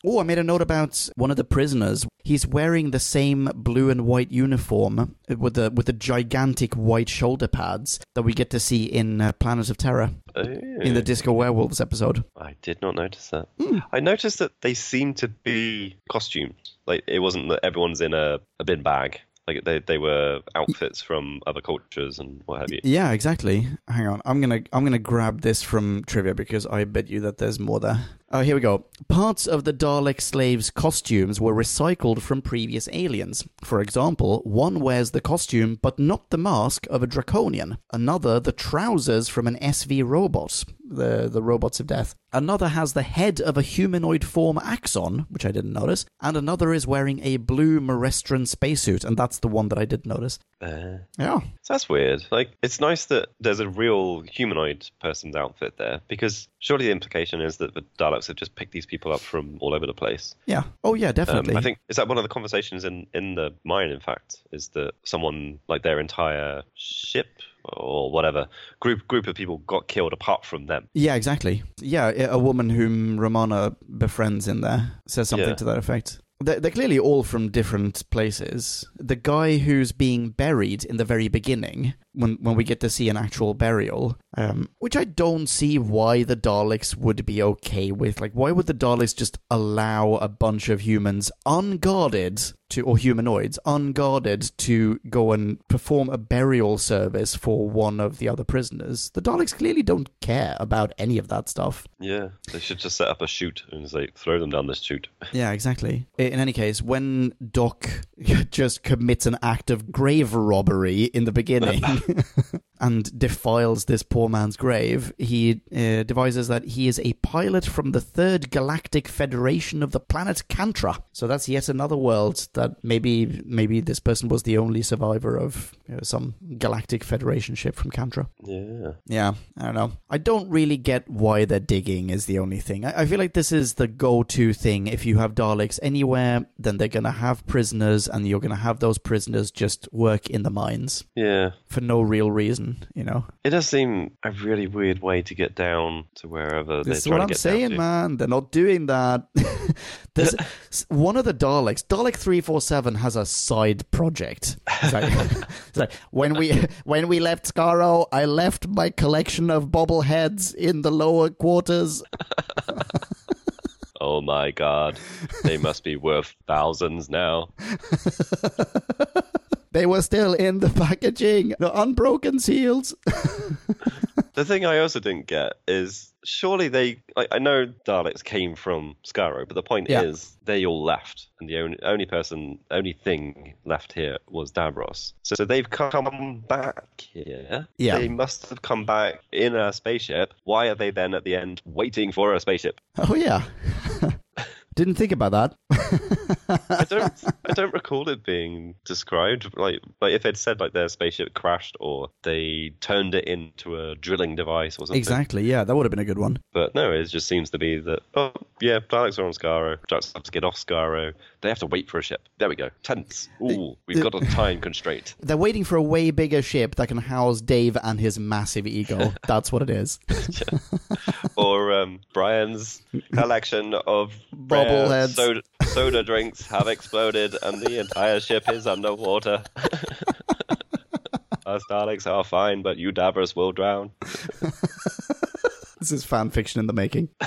oh, I made a note about one of the prisoners. He's wearing the same blue and white uniform with the with the gigantic white shoulder pads that we get to see in uh, Planet of Terror in the Disco Werewolves episode. I did not notice that. Hmm. I noticed that they seem to be costumed. Like it wasn't that everyone's in a, a bin bag. Like they they were outfits from other cultures and what have you. Yeah, exactly. Hang on, I'm gonna I'm gonna grab this from trivia because I bet you that there's more there. Oh, here we go. Parts of the Dalek slaves' costumes were recycled from previous aliens. For example, one wears the costume but not the mask of a Draconian. Another, the trousers from an SV robot, the, the robots of death. Another has the head of a humanoid form Axon, which I didn't notice. And another is wearing a blue Marestran spacesuit, and that's the one that I did notice. Uh, Yeah. so that's weird. Like, it's nice that there's a real humanoid person's outfit there because surely the implication is that the Daleks have just picked these people up from all over the place. Yeah. Oh, yeah, Um, definitely. I think is that one of the conversations in in the mine. In fact, is that someone like their entire ship or whatever group group of people got killed apart from them. Yeah, exactly. Yeah, a woman whom Romana befriends in there says something Yeah. to that effect. They're, they're clearly all from different places. The guy who's being buried in the very beginning, when when we get to see an actual burial, um, which I don't see why the Daleks would be okay with. Like, why would the Daleks just allow a bunch of humans unguarded to, or humanoids unguarded to go and perform a burial service for one of the other prisoners? The Daleks clearly don't care about any of that stuff. Yeah, they should just set up a chute and just like throw them down this chute. Yeah, exactly. In any case, when Doc just commits an act of grave robbery in the beginning and defiles this poor man's grave, he uh, devises that he is a pilot from the Third Galactic Federation of the planet Cantra. So that's yet another world that maybe maybe this person was the only survivor of you know, some galactic federation ship from Cantra. Yeah, Yeah, I don't know. I don't really get why they're digging is the only thing. I, I feel like this is the go-to thing. If you have Daleks anywhere, then they're gonna have prisoners, and you're gonna have those prisoners just work in the mines yeah. for no real reason. You know, It does seem a really weird way to get down to wherever this is what I'm saying, man. They're not doing that. There's one of the Daleks, Dalek three four seven, has a side project. It's like, it's like, when we when we left Skaro, I left my collection of bobbleheads in the lower quarters. Oh my god, they must be worth thousands now. They were still in the packaging, the unbroken seals. The thing I also didn't get is surely they. I, I know Daleks came from Skaro, but the point Yeah. is they all left, and the only only person, only thing left here was Davros. So, so they've come back here. Yeah. They must have come back in a spaceship. Why are they then at the end waiting for a spaceship? Oh yeah, didn't think about that. I don't. I don't recall it being described like like if they'd said like their spaceship crashed or they turned it into a drilling device or something. exactly. Yeah, that would have been a good one. But no, it just seems to be that, oh, yeah, Daleks are on Skaro. Daleks have to get off Skaro. They have to wait for a ship. There we go. Tense. Ooh, we've got a time constraint. They're waiting for a way bigger ship that can house Dave and his massive ego. That's what it is. Or um, Brian's collection of Bobbleheads. soda, soda drinks have exploded and the entire ship is underwater. Us Daleks are fine, but you Davros will drown. This is fan fiction in the making.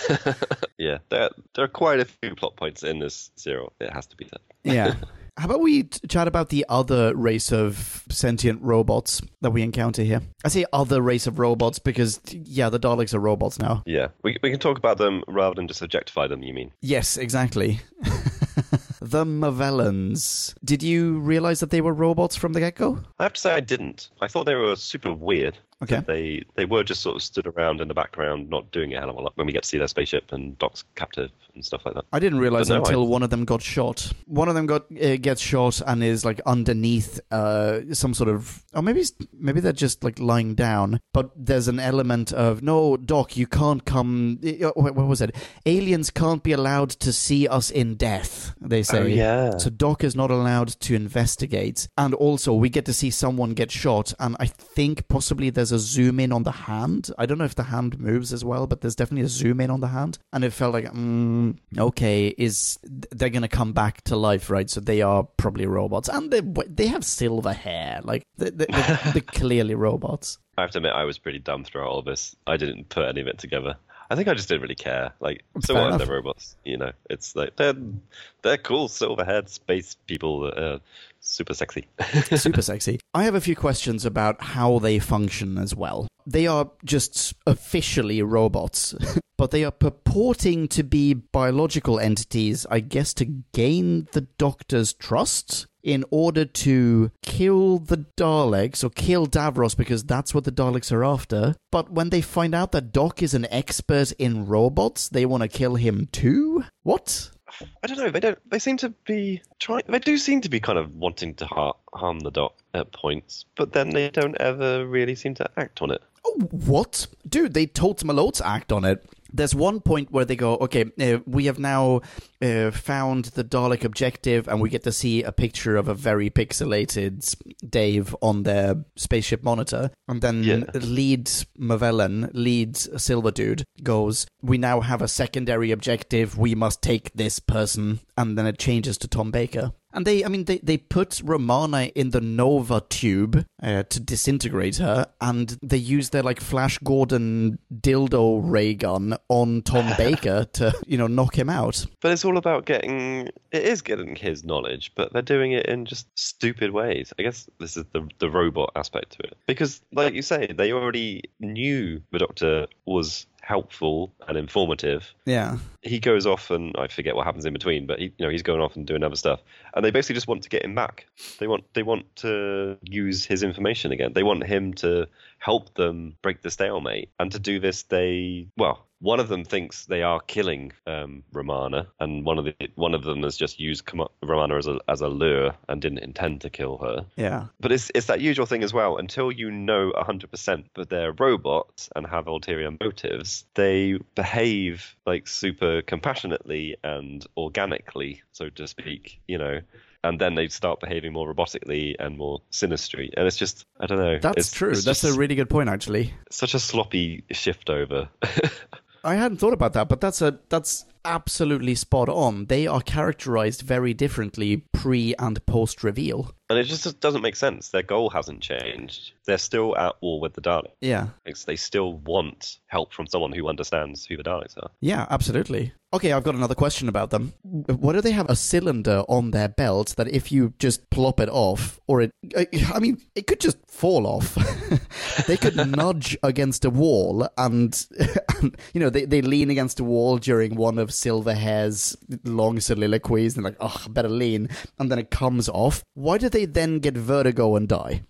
Yeah, there, there are quite a few plot points in this zero. It has to be said. Yeah. How about we t- chat about the other race of sentient robots that we encounter here? I say other race of robots because, yeah, the Daleks are robots now. Yeah, we, we can talk about them rather than just objectify them, you mean? Yes, exactly. The Movellans. Did you realize that they were robots from the get go? I have to say I didn't. I thought they were super weird. Okay. They they were just sort of stood around in the background, not doing a hell of a lot when we get to see their spaceship and Doc's captive and stuff like that. I didn't realize no, until I- one of them got shot. One of them got uh, gets shot and is like underneath uh, some sort of, or maybe maybe they're just like lying down. But there's an element of no, Doc, you can't come. uh, What what was it? Aliens can't be allowed to see us in death. They say. Oh, yeah. So Doc is not allowed to investigate, and also we get to see someone get shot, and I think possibly there's a zoom in on the hand. I don't know if the hand moves as well, but there's definitely a zoom in on the hand, and it felt like, mm, okay, is they're gonna come back to life, right? So they are probably robots, and they they have silver hair, like they, they, they're, they're clearly robots. I have to admit, I was pretty dumb throughout all of this. I didn't put any of it together. I think I just didn't really care. Like, so Fair what if they're robots? You know, it's like they're they're cool silver-haired space people that are super sexy. super sexy. I have a few questions about how they function as well. they are just officially robots. but they are purporting to be biological entities, I guess, to gain the doctor's trust in order to kill the Daleks or kill Davros because that's what the Daleks are after. But when they find out that Doc is an expert in robots, they want to kill him too? What? I don't know. They don't. They seem to be trying. They do seem to be kind of wanting to har- harm the Doc at points, but then they don't ever really seem to act on it. Oh, what? Dude, they told Malone to act on it. There's one point where they go, okay, uh, we have now uh, found the Dalek objective, and we get to see a picture of a very pixelated Dave on their spaceship monitor. And then Yeah. lead Movellan, lead Silver Dude, goes, we now have a secondary objective. We must take this person. And then it changes to Tom Baker. And they, I mean, they, they put Romana in the Nova tube uh, to disintegrate her, and they use their like Flash Gordon dildo ray gun on Tom Baker to, you know, knock him out. But it's all about getting. It is getting his knowledge, but they're doing it in just stupid ways. I guess this is the the robot aspect to it, because, like you say, they already knew the Doctor was helpful and informative. Yeah. He goes off, and I forget what happens in between, but he, you know, he's going off and doing other stuff, and they basically just want to get him back. They want they want to use his information again. They want him to help them break the stalemate, and to do this, they well. One of them thinks they are killing um, Romana, and one of the one of them has just used Romana as a as a lure and didn't intend to kill her. Yeah. But it's it's that usual thing as well. Until you know hundred percent that they're robots and have ulterior motives, they behave like super compassionately and organically, so to speak. You know. And then they start behaving more robotically and more sinistry, and it's just I don't know. That's it's, true. it's That's a really good point, actually. such a sloppy shift over. I hadn't thought about that, but that's a that's absolutely spot on. They are characterized very differently pre and post reveal. And it just doesn't make sense. Their goal hasn't changed. They're still at war with the Daleks. Yeah. They still want help from someone who understands who the Daleks are. Yeah, absolutely. Okay, I've got another question about them. Why do they have a cylinder on their belt that if you just plop it off, or it, I mean, it could just fall off. they could nudge against a wall and, and, you know, they, they lean against a wall during one of Silverhair's long soliloquies and like, oh, I better lean. And then it comes off. Why do they then get vertigo and die?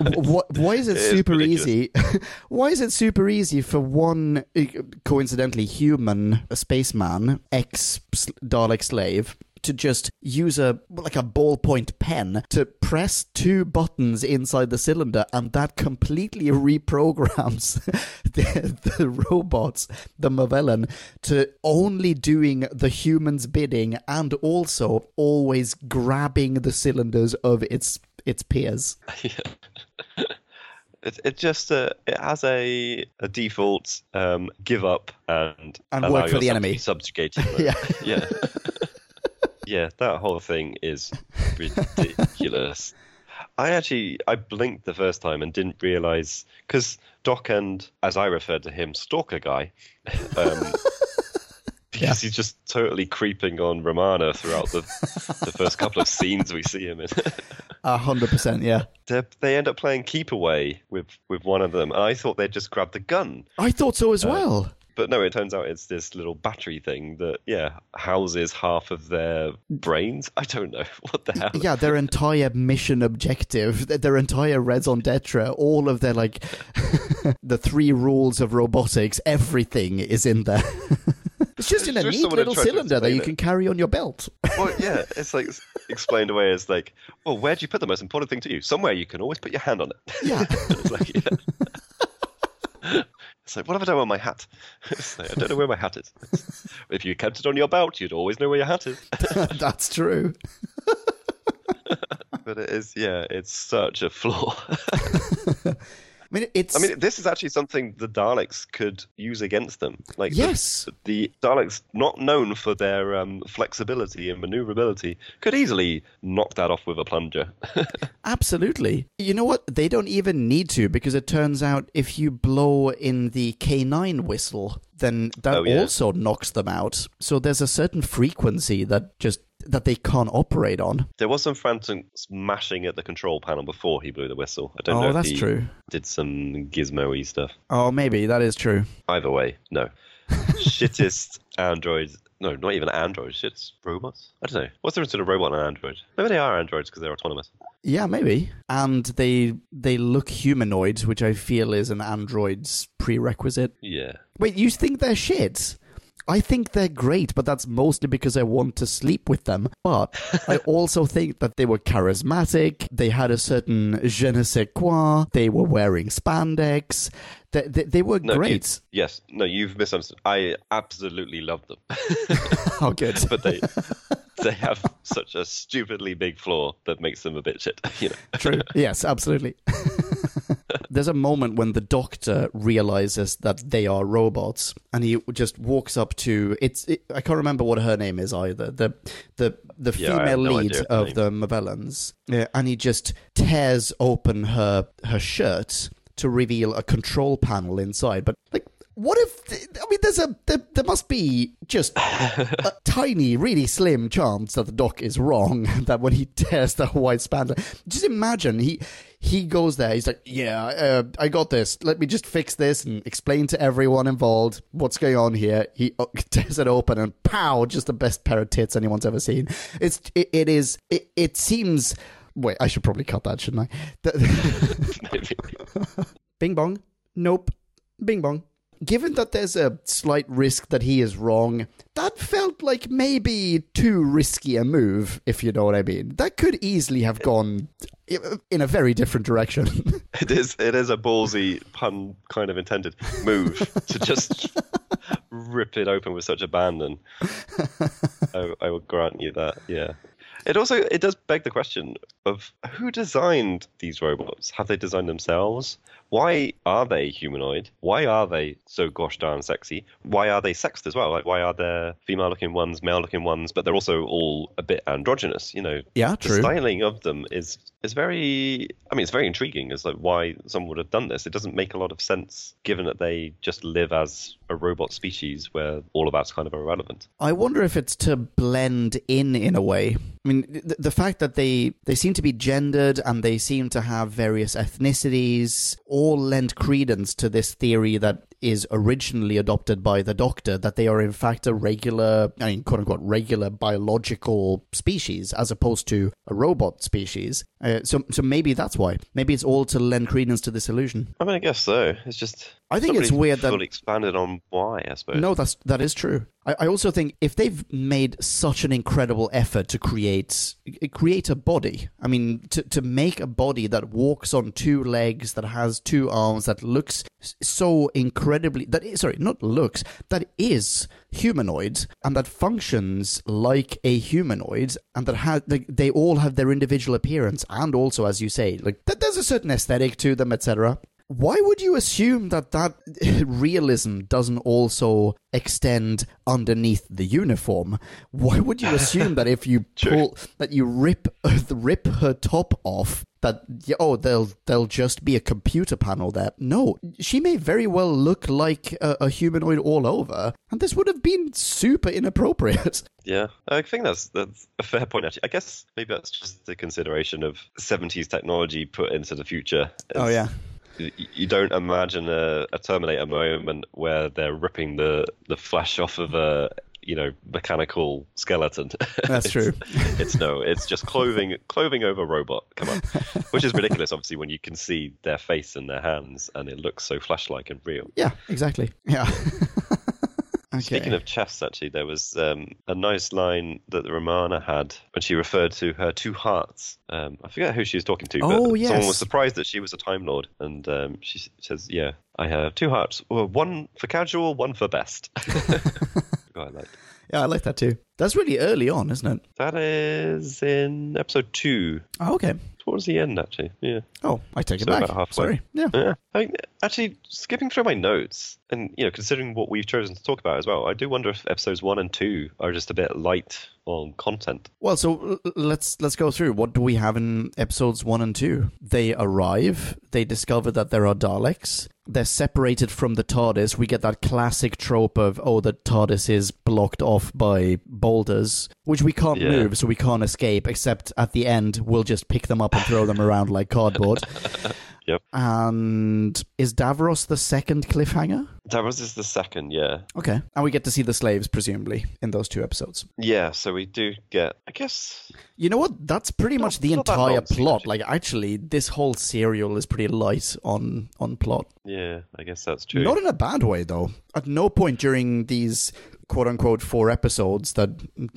what, why is it, It is super ridiculous. easy? why is it super easy for one, uh, coincidentally, human a spaceman, ex Dalek slave, to just use a like a ballpoint pen to press two buttons inside the cylinder, and that completely reprograms the, the robots, the Movellan, to only doing the human's bidding and also always grabbing the cylinders of its its peers. It, it just uh, it has a a default um, give up and And work for the enemy. subjugated. Yeah. yeah, yeah. That whole thing is ridiculous. I actually I blinked the first time and didn't realize because Doc and as I referred to him, Stalker guy. Um, Because he's just totally creeping on Romana throughout the the first couple of scenes we see him in. A hundred percent, yeah. they they end up playing keep away with with one of them. And I thought they'd just grab the gun, I thought so Uh, as well. But no, it turns out it's this little battery thing that yeah houses half of their brains. I don't know what the hell. Yeah, their entire mission objective, their entire raison d'etre, all of their like the three rules of robotics, everything is in there. it's just in a just neat little cylinder that you explain can carry on your belt. Well, yeah, it's like explained away as like, well, where do you put the most important thing to you? Somewhere you can always put your hand on it. Yeah. it's like, yeah. It's like, what have I done with my hat? Like, I don't know where my hat is. if you kept it on your belt, you'd always know where your hat is. That's true. But it is, yeah, it's such a flaw. I mean, it's. I mean, this is actually something the Daleks could use against them. Like, the- Yes. the, Daleks, not known for their um, flexibility and maneuverability, could easily knock that off with a plunger. Absolutely. You know what? They don't even need to because it turns out if you blow in the K9 whistle, then that Oh, yeah. also knocks them out. So there's a certain frequency that just that they can't operate on. There was some frantic smashing at the control panel before he blew the whistle. I don't oh, know Oh, if that's he true. did some gizmo-y stuff. Oh, maybe that is true. Either way, no. Shittest androids. No, not even androids. Shit's robots. I don't know. What's the difference between a robot and an android? Maybe they are androids because they're autonomous. Yeah, maybe. And they they look humanoid, which I feel is an android's prerequisite. Yeah. Wait, you think they're shit? I think they're great, but that's mostly because I want to sleep with them. But I also think that they were charismatic, they had a certain je ne sais quoi, they were wearing spandex, they, they, they were No, great. you- yes. No, you've misunderstood. I absolutely love them. Oh, good. but they they have such a stupidly big flaw that makes them a bit shit. You know. True. yes, absolutely. There's a moment when the doctor realizes that they are robots, and he just walks up to it's. It, I can't remember what her name is either. The the the Yeah, female no lead of the Movellans, yeah, and he just tears open her her shirt to reveal a control panel inside. But like. What if? I mean, there's a there, there must be just a tiny, really slim chance that the doc is wrong. That when he tears the white spanner, just imagine he he goes there. He's like, "Yeah, uh, I got this. Let me just fix this and explain to everyone involved what's going on here." He uh, tears it open and pow, just the best pair of tits anyone's ever seen. It's it, it is it, it seems. Wait, I should probably cut that, shouldn't I? Bing bong. Nope. Bing bong. Given that there's a slight risk that he is wrong, that felt like maybe too risky a move, if you know what I mean. That could easily have gone in a very different direction. It is it is a ballsy pun kind of intended move to just rip it open with such abandon. I, I will grant you that. Yeah. It also it does beg the question of who designed these robots? Have they designed themselves? Why are they humanoid? Why are they so gosh darn sexy? Why are they sexed as well? Like why are there female looking ones, male looking ones, but they're also all a bit androgynous? You know, yeah, the true. styling of them is is very i mean it's very intriguing. As like why someone would have done this. It doesn't make a lot of sense given that they just live as a robot species where all of that's kind of irrelevant. I wonder if it's to blend in in a way. I mean, the, the fact that they they seem to be gendered and they seem to have various ethnicities all lend credence to this theory that is originally adopted by the Doctor that they are in fact a regular, I mean, quote unquote, regular biological species as opposed to a robot species. Uh, so, so maybe that's why. Maybe it's all to lend credence to this illusion. i mean i guess so it's just I think it's weird that fully expanded on why i suppose No, that's that is true. I, I also think if they've made such an incredible effort to create create a body, I mean, to to make a body that walks on two legs, that has two arms, that looks so so incredibly that is, sorry, not looks, that is humanoid and that functions like a humanoid and that has they, they all have their individual appearance and also as you say like that there's a certain aesthetic to them etc why would you assume that that realism doesn't also extend underneath the uniform? Why would you assume that if you pull that you rip rip her top off that oh they'll they'll just be a computer panel there? No, she may very well look like a, a humanoid all over, and this would have been super inappropriate. Yeah, I think that's that's a fair point. Actually, I guess maybe that's just the consideration of '70s technology put into the future. Oh, yeah. You, don't imagine a, a Terminator moment where they're ripping the the flesh off of a you know mechanical skeleton. That's It's- true. it's no, it's just clothing clothing over robot. Come on, which is ridiculous, obviously, when you can see their face and their hands, and it looks so flesh-like and real. Yeah, exactly. Yeah. Okay. Speaking of chests, actually, there was um, a nice line that Romana had when she referred to her two hearts. Um, I forget who she was talking to, but Oh, someone was surprised that she was a Time Lord, and um, she says, "Yeah, I have two hearts. Well, one for casual, one for best." Quite like yeah, I like that too. That's really early on, isn't it? that is in episode two, Oh, okay. Towards the end, actually. Yeah. Oh, I take it So back. about halfway. Sorry. Yeah. Yeah, I think Actually, skipping through my notes, and you know, considering what we've chosen to talk about as well, I do wonder if episodes one and two are just a bit light on content. Well, so let's let's go through. What do we have in episodes one and two? They arrive. They discover that there are Daleks. They're separated from the TARDIS. We get that classic trope of oh, the TARDIS is blocked off by boulders, which we can't Yeah. move, so we can't escape. Except at the end, we'll just pick them up and throw them around like cardboard. Yep. And is Davros the second cliffhanger? Davros is the second, yeah. Okay. And we get to see the slaves, presumably, in those two episodes. Yeah, so we do get, I guess, You know what? That's pretty Not- much the entire plot. actually. Like, actually, this whole serial is pretty light on on plot. yeah, I guess that's true. Not in a bad way, though. At no point during these quote unquote four episodes that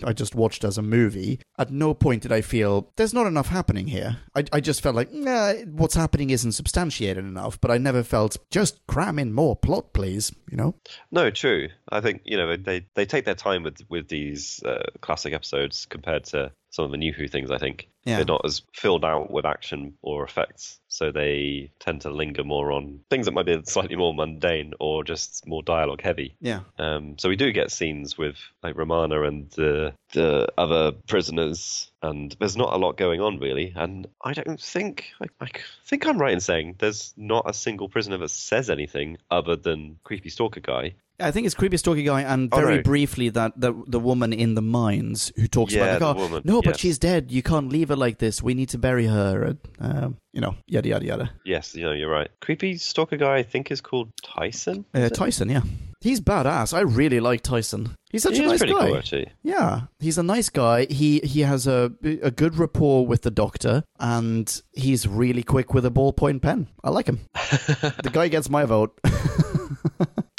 I just watched as a movie, at no point did I feel there's not enough happening here. I, I just felt like, nah, what's happening isn't substantiated enough, but I never felt just cram in more plot, please, you know? No, true. I think you know they they take their time with with these uh, classic episodes compared to some of the new Who things. I think Yeah. they're not as filled out with action or effects, so they tend to linger more on things that might be slightly more mundane or just more dialogue heavy. Yeah. Um, so we do get scenes with like Romana and the the other prisoners, and there's not a lot going on really. And I don't think I, I think I'm right in saying there's not a single prisoner that says anything other than creepy stalker guy. I think it's creepy stalky guy, and Oh, very no. briefly that the the woman in the mines who talks Yeah, about like, the oh, no, but she's dead. You can't leave her like this. We need to bury her. And, um, you know, yada yada yada. Yes, you know you're right. Creepy stalker guy, I think is called Tyssan. Uh, Is it? Tyssan, yeah, he's badass. I really like Tyssan. He's such He a nice guy. cool actually. Yeah, he's a nice guy. He he has a a good rapport with the doctor, and he's really quick with a ballpoint pen. I like him. the guy gets my vote.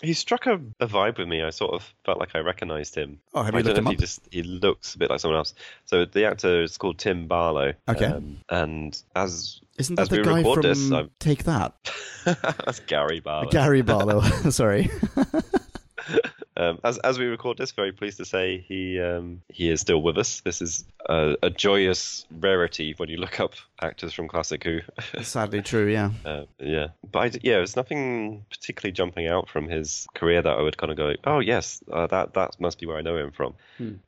He struck a, a vibe with me. I sort of felt like I recognized him. Oh, have I you don't looked know him if he just he looks a bit like someone else. So the actor is called Tim Barlow. Okay. Um, and as Isn't that as the guy from this, Take That? that's Gary Barlow. Gary Barlow. Sorry. Um, as as we record this, very pleased to say he um, he is still with us. This is a, a joyous rarity when you look up actors from Classic Who. Sadly true. Yeah. Uh, yeah, but I yeah, there's nothing particularly jumping out from his career that I would kind of go, oh yes, uh, that that must be where I know him from.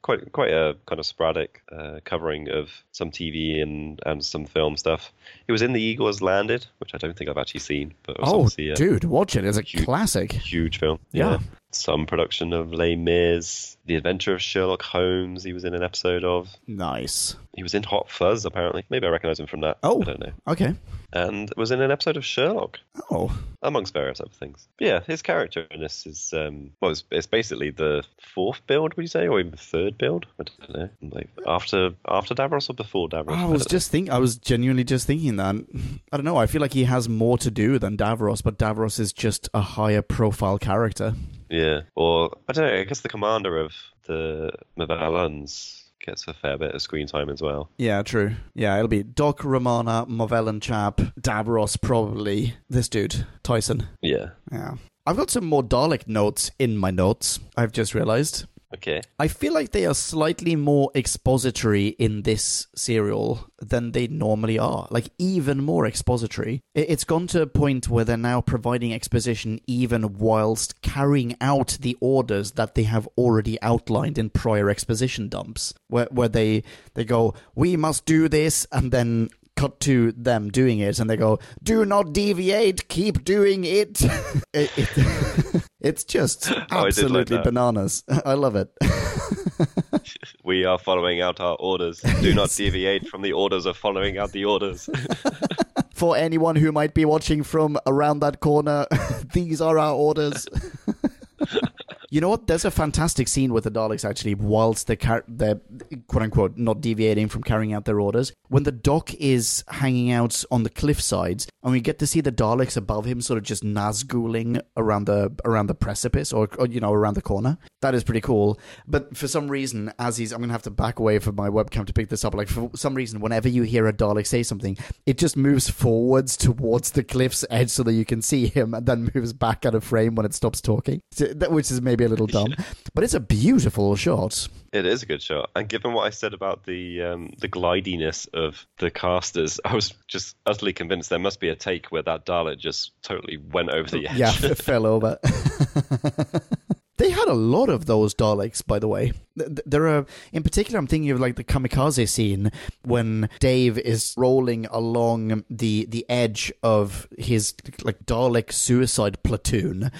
Quite quite a kind of sporadic uh, covering of some TV and and some film stuff. He was in The Eagle Has Landed, which I don't think I've actually seen, but Oh, dude, watch it. It's a huge- classic. huge film. Yeah. Some production of Les Mis, The Adventure of Sherlock Holmes. He was in an episode of. Nice. He was in Hot Fuzz, apparently. Maybe I recognise him from that. Oh. I don't know. Okay. And was in an episode of Sherlock Oh, amongst various other things. But yeah, his character in this is um, well, it's, it's basically the fourth build, would you say, or even the third build? I don't know. Like after after Davros or before Davros? I was don't just think I was genuinely just thinking that. I don't know. I feel like he has more to do than Davros, but Davros is just a higher profile character. Yeah, or I don't know. I guess the commander of the Movellans gets a fair bit of screen time as well. Yeah, true. Yeah, it'll be Doc, Romana, Movellan Chap, Davros, probably. This dude, Tyssan. Yeah. Yeah. I've got some more Dalek notes in my notes, I've just realized. Okay. I feel like they are slightly more expository in this serial than they normally are. Like, even more expository. It's gone to a point where they're now providing exposition even whilst carrying out the orders that they have already outlined in prior exposition dumps. Where, where they, they go, we must do this, and then cut to them doing it, and they go, do not deviate, keep doing it. it, it it's just Oh, I like absolutely bananas. I love it. We are following out our orders. Do not deviate from the orders of following out the orders. For anyone who might be watching from around that corner, these are our orders. You know what? There's a fantastic scene with the Daleks actually, whilst they're, car- they're quote unquote not deviating from carrying out their orders. When the Doc is hanging out on the cliff sides, and we get to see the Daleks above him, sort of just nazguling around the around the precipice, or, or you know around the corner. That is pretty cool. But for some reason, as he's, I'm gonna have to back away from my webcam to pick this up. Like for some reason, whenever you hear a Dalek say something, it just moves forwards towards the cliff's edge so that you can see him, and then moves back out of frame when it stops talking. So Which is maybe a little dumb, but it's a beautiful shot. It is a good shot, and given what I said about the um, the glidiness of the casters, I was just utterly convinced there must be a take where that Dalek just totally went over the edge. Yeah, f- fell over. they had a lot of those Daleks, by the way. Th- th- There are, in particular, I'm thinking of like the kamikaze scene when Dave is rolling along the the edge of his like Dalek suicide platoon.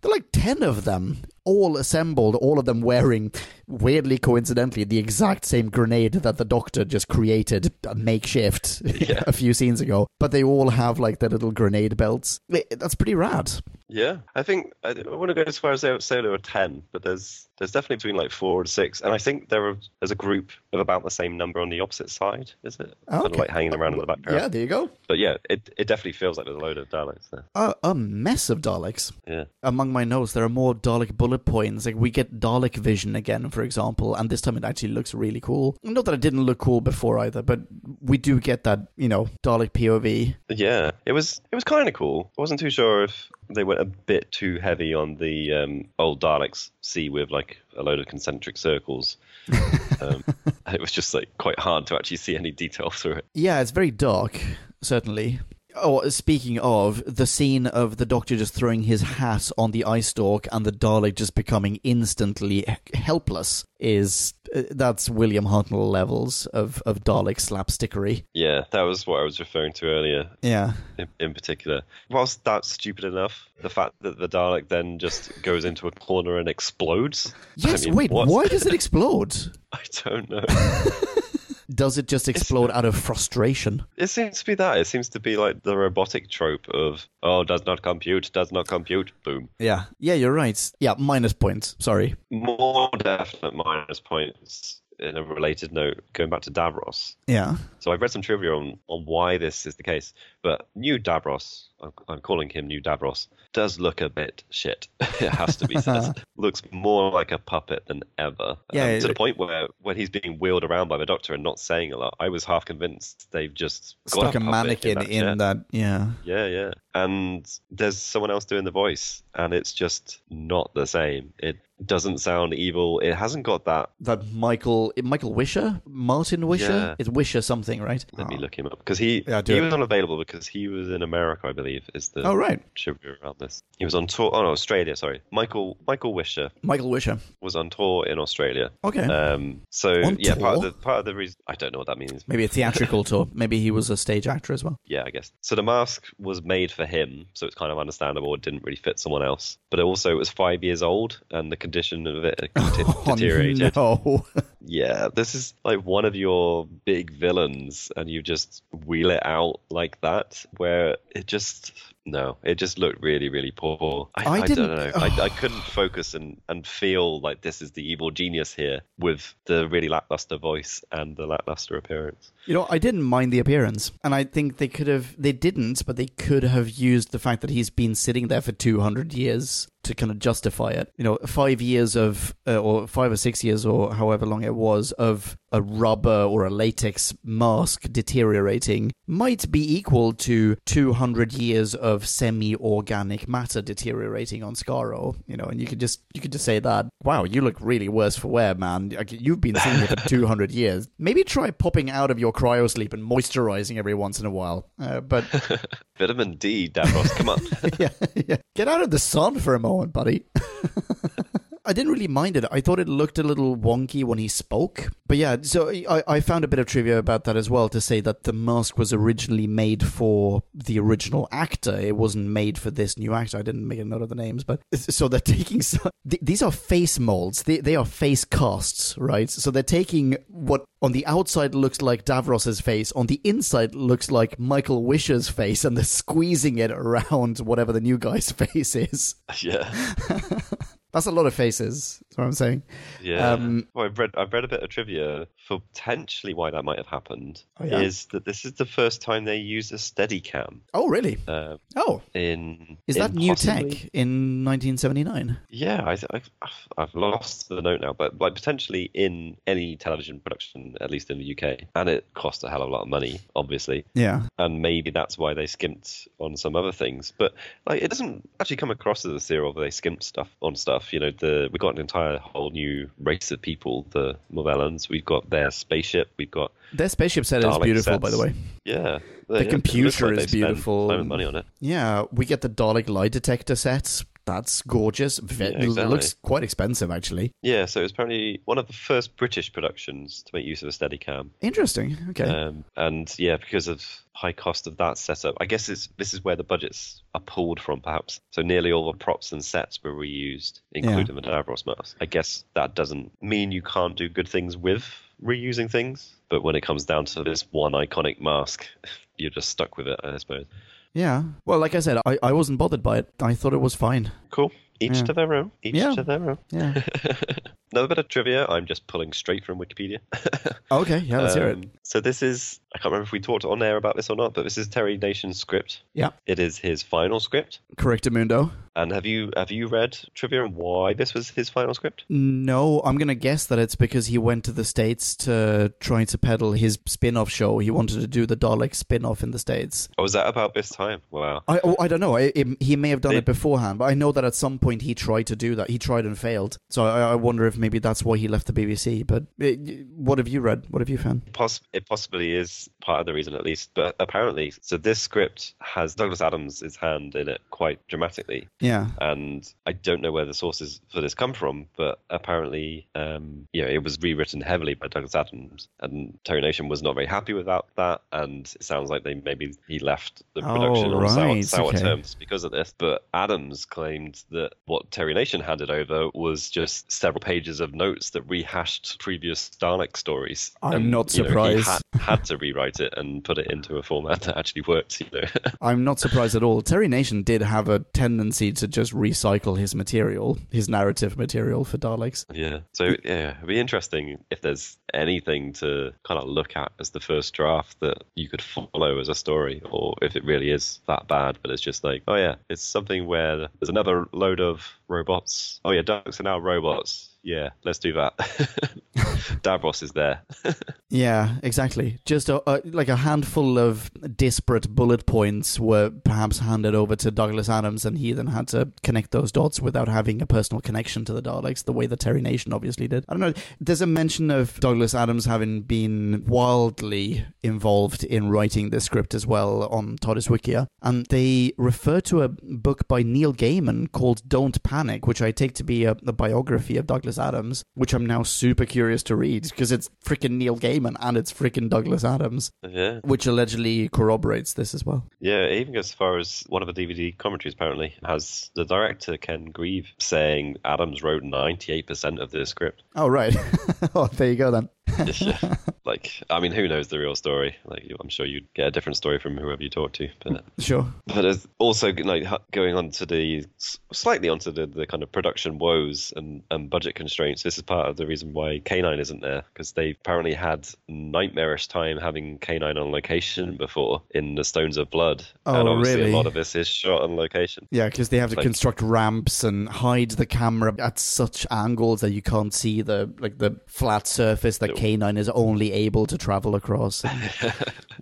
There are like ten of them, all assembled, all of them wearing, weirdly coincidentally, the exact same grenade that the Doctor just created, a makeshift, Yeah. a few scenes ago. But they all have like their little grenade belts. That's pretty rad. Yeah, I think I, I want to go as far as say, say there were ten, but there's there's definitely between like four and six, and I think there are there's a group of about the same number on the opposite side. Is it? Kind of Okay. like hanging around in the background. Yeah, there you go. But yeah, it it definitely feels like there's a load of Daleks there. Uh, a mess of Daleks. Yeah. Among my notes, there are more Dalek bullet points. Like we get Dalek vision again, for example, and this time it actually looks really cool. Not that it didn't look cool before either, but we do get that, you know, Dalek POV. Yeah, it was it was kind of cool. I wasn't too sure if they went a bit too heavy on the um, old Daleks see with like a load of concentric circles. um, it was just like quite hard to actually see any detail through it. Yeah, it's very dark, certainly. Oh, speaking of the scene of the Doctor just throwing his hat on the eye stalk and the Dalek just becoming instantly helpless is uh, that's William Hartnell levels of of Dalek slapstickery. Yeah, that was what I was referring to earlier. Yeah. In, in particular, whilst that's stupid enough, the fact that the Dalek then just goes into a corner and explodes. Yes. I mean, wait. what? Why does it explode? I don't know. Does it just explode out of frustration? It seems to be that. It seems to be like the robotic trope of oh, does not compute, does not compute, boom. Yeah. Yeah, you're right. Yeah, minus points. Sorry. More definite minus points. In a related note, going back to Davros. Yeah. So I've read some trivia on, on why this is the case, but new Davros, I'm, I'm calling him new Davros, does look a bit shit. it has to be said. Looks more like a puppet than ever. Yeah, Um, to the point where when he's being wheeled around by the doctor and not saying a lot, I was half convinced they've just got Stuck a puppet mannequin that in that. Yeah. Yeah, yeah. And there's someone else doing the voice, and it's just not the same. It doesn't sound evil. It hasn't got that. That Michael Michael Wisher, Martin Wisher, Yeah. it's Wisher something, right? Let me look him up because he Yeah, he it. was unavailable because he was in America, I believe. Is the Oh right, trivia around this? He was on tour. Oh no, Australia. Sorry, Michael Michael Wisher Michael Wisher. was on tour in Australia. Okay, Um, so On yeah, part of the part of the reason I don't know what that means. maybe a theatrical tour. Maybe he was a stage actor as well. Yeah, I guess. So the mask was made for him, so it's kind of understandable. It didn't really fit someone else, but also it was five years old, and the condition of it conti- Oh, deteriorated. no. Yeah, this is like one of your big villains, and you just wheel it out like that, where it just no, it just looked really, really poor. I, I I, didn't- don't know. I, I couldn't focus and, and feel like this is the evil genius here with the really lackluster voice and the lackluster appearance. You know, I didn't mind the appearance, and I think they could have. They didn't, but they could have used the fact that he's been sitting there for two hundred years to kind of justify it. You know, five years of, uh, or five or six years, or however long it was, of a rubber or a latex mask deteriorating might be equal to two hundred years of semi-organic matter deteriorating on Skaro. You know, and you could just you could just say that. Wow, you look really worse for wear, man. Like, You've been sitting here for two hundred years. Maybe try popping out of your cryo sleep and moisturizing every once in a while. Uh, but Vitamin D, Davros, come on. yeah, yeah, get out of the sun for a moment, buddy. I didn't really mind it. I thought it looked a little wonky when he spoke. But yeah, so I, I found a bit of trivia about that as well to say that the mask was originally made for the original actor. It wasn't made for this new actor. I didn't make a note of the names, but so they're taking some, these are face molds. They, they are face casts, right? So they're taking what on the outside looks like Davros's face, on the inside looks like Michael Wisher's face, and they're squeezing it around whatever the new guy's face is. yeah. That's a lot of faces. That's what I'm saying. Yeah. Um, well, I've read I've read a bit of trivia for potentially why that might have happened. Oh, yeah? Is that this is the first time they use a Steadicam Oh, really? uh, Oh, in is in that new possibly- tech in 1979? Yeah, I, I've, I've lost the note now, but like potentially in any television production, at least in the UK, and it cost a hell of a lot of money, obviously, Yeah. and maybe that's why they skimped on some other things. But like, it doesn't actually come across as a serial where they skimped stuff on stuff. You know, the we got an entire entire whole new race of people, the Movellans. We've got their spaceship. We've got Their spaceship set is Dalek beautiful, by the way. yeah. The yeah, computer like is beautiful. Money on it. Yeah, we get the Dalek lie detector sets. That's gorgeous. Yeah, exactly. Looks quite expensive, actually. Yeah, so it was apparently one of the first British productions to make use of a Steadicam. Interesting. Okay. Um, and yeah, because of high cost of that setup, I guess it's, this is where the budgets are pulled from, perhaps. So nearly all the props and sets were reused, including the Davros mask. I guess that doesn't mean you can't do good things with reusing things, but when it comes down to this one iconic mask, you're just stuck with it, I suppose. Yeah. Well, like I said, I, I wasn't bothered by it. I thought it was fine. Cool. Each Yeah. to their own. Each Yeah. to their own. Yeah. Another bit of trivia. I'm just pulling straight from Wikipedia. okay. Yeah. Let's hear it. Um, So this is I can't remember if we talked on air about this or not, but this is Terry Nation's script. Yeah. It is his final script. Correctamundo. And have you have you read trivia on why this was his final script? No, I'm gonna guess that it's because he went to the states to try to peddle his spin-off show. He wanted to do the Dalek spin-off in the states. Or was that about this time? Wow. I oh, I don't know. I, it, he may have done They- it beforehand, but I know that at some point he tried to do that. He tried and failed. So I, I wonder if maybe that's why he left the BBC. But eh, what have you read? What have you found? Poss- it possibly is part of the reason, at least. But apparently, so this script has Douglas Adams' hand in it quite dramatically. Yeah. and I don't know where the sources for this come from, but apparently, um, know, it was rewritten heavily by Douglas Adams, and Terry Nation was not very happy without that, and it sounds like they maybe he left the Oh, production on sour, right, sour okay. terms because of this. But Adams claimed that what Terry Nation handed over was just several pages of notes that rehashed previous Dalek stories. I'm And, not you know, he surprised. had, had to rewrite it and put it into a format that actually worked. You know. I'm not surprised at all. Terry Nation did have a tendency to just recycle his material, his narrative material for Daleks. Yeah. So yeah, it'd be interesting if there's anything to kind of look at as the first draft that you could follow as a story, or if it really is that bad, but it's just like, oh yeah, it's something where there's another load of robots. Oh yeah, ducks are now robots. Yeah, let's do that. Davros is there. Yeah, exactly. Just a, a, like a handful of disparate bullet points were perhaps handed over to Douglas Adams, and he then had to connect those dots without having a personal connection to the Daleks, the way that Terry Nation obviously did. I don't know. There's a mention of Douglas Adams having been wildly involved in writing this script as well on TARDIS Wikia, and they refer to a book by Neil Gaiman called Don't Panic, which I take to be a, a biography of Douglas Adams, which I'm now super curious to read because it's freaking Neil Gaiman and it's freaking Douglas Adams, yeah. which allegedly corroborates this as well. Yeah, it even goes as far as one of the DVD commentaries apparently has the director Ken Grieve saying Adams wrote 98% of the script. Oh, right. oh, there you go then. Yeah. Like, I mean, who knows the real story? Like, I'm sure you'd get a different story from whoever you talk to. But, mm, Sure. but also like going on to the slightly onto the, the kind of production woes and, and budget constraints. This is part of the reason why K9 isn't there because they apparently had nightmarish time having K9 on location before in the Stones of Blood, Oh, and obviously really? a lot of this is shot on location. Yeah, because they have to Like- construct ramps and hide the camera at such angles that you can't see the like the flat surface that K9 is only able to travel across.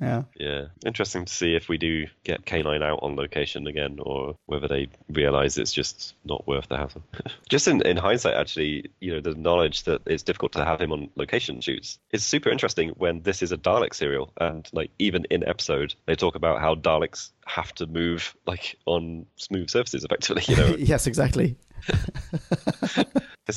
Yeah. Yeah, interesting to see if we do get K9 out on location again, or whether they realize it's just not worth the hassle. just in, in hindsight, actually, you know, the knowledge that it's difficult to have him on location shoots is super interesting when this is a Dalek serial, and like even in episode, they talk about how Daleks have to move like on smooth surfaces, effectively. You know, yes, exactly.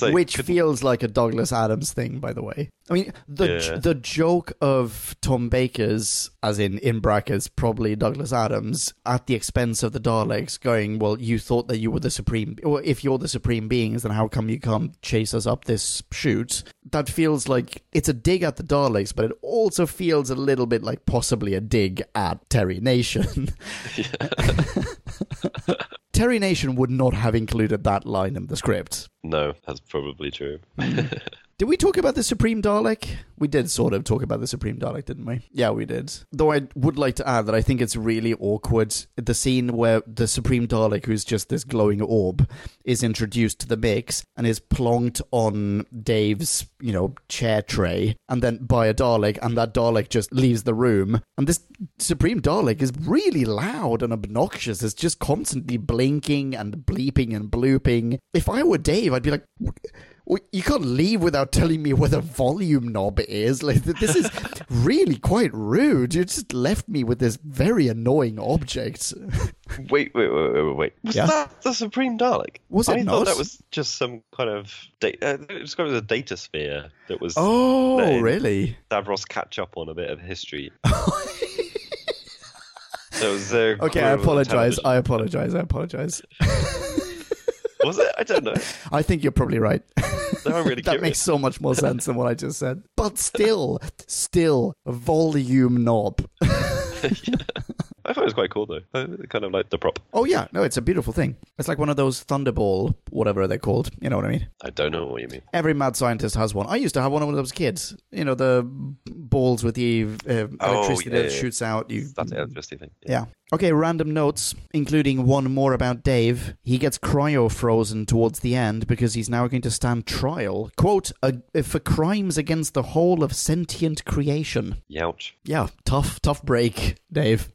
Like Which could- feels like a Douglas Adams thing, by the way. I mean, the Yeah. the joke of Tom Baker's, as in in brackets, probably Douglas Adams, at the expense of the Daleks, going, "Well, you thought that you were the supreme, or if you're the supreme beings, then how come you can't chase us up this chute?" That feels like it's a dig at the Daleks, but it also feels a little bit like possibly a dig at Terry Nation. Terry Nation would not have included that line in the script. no, that's probably true. Hmm. Did we talk about the Supreme Dalek? We did sort of talk about the Supreme Dalek, didn't we? Yeah, we did. Though I would like to add that I think it's really awkward the scene where the Supreme Dalek, who's just this glowing orb, is introduced to the mix and is plonked on Dave's, you know, chair tray, and then by a Dalek, and that Dalek just leaves the room. And this Supreme Dalek is really loud and obnoxious. It's just constantly blinking and bleeping and blooping. If I were Dave, I'd be like, Well, you can't leave without telling me where the volume knob is. Like this is really quite rude. You just left me with this very annoying object. Wait, wait, wait, wait, wait. Was Yeah? that the Supreme Dalek? Was it I not? thought that was just some kind of data. Uh, it was kind of a data sphere that was Oh, letting really? Davros catch up on a bit of history. That was their Okay, I equivalent of apologize. I apologize. I apologize. Was it? I don't know. I think you're probably right. Now I'm really that curious. makes so much more sense than what I just said. But still, still, volume knob. I thought it was quite cool though. I kind of like the prop. Oh yeah, no, it's a beautiful thing. It's like one of those Thunderball, whatever they're called. You know what I mean? I don't know what you mean. Every mad scientist has one. I used to have one when I was kids. You know, the balls with the uh, Oh, electricity yeah, that yeah. shoots out. You That's the electricity thing. Yeah. Okay, random notes, including one more about Dave. He gets cryo frozen towards the end because he's now going to stand trial, quote, "a- for crimes against the whole of sentient creation. Youch. Yeah, tough, tough break, Dave.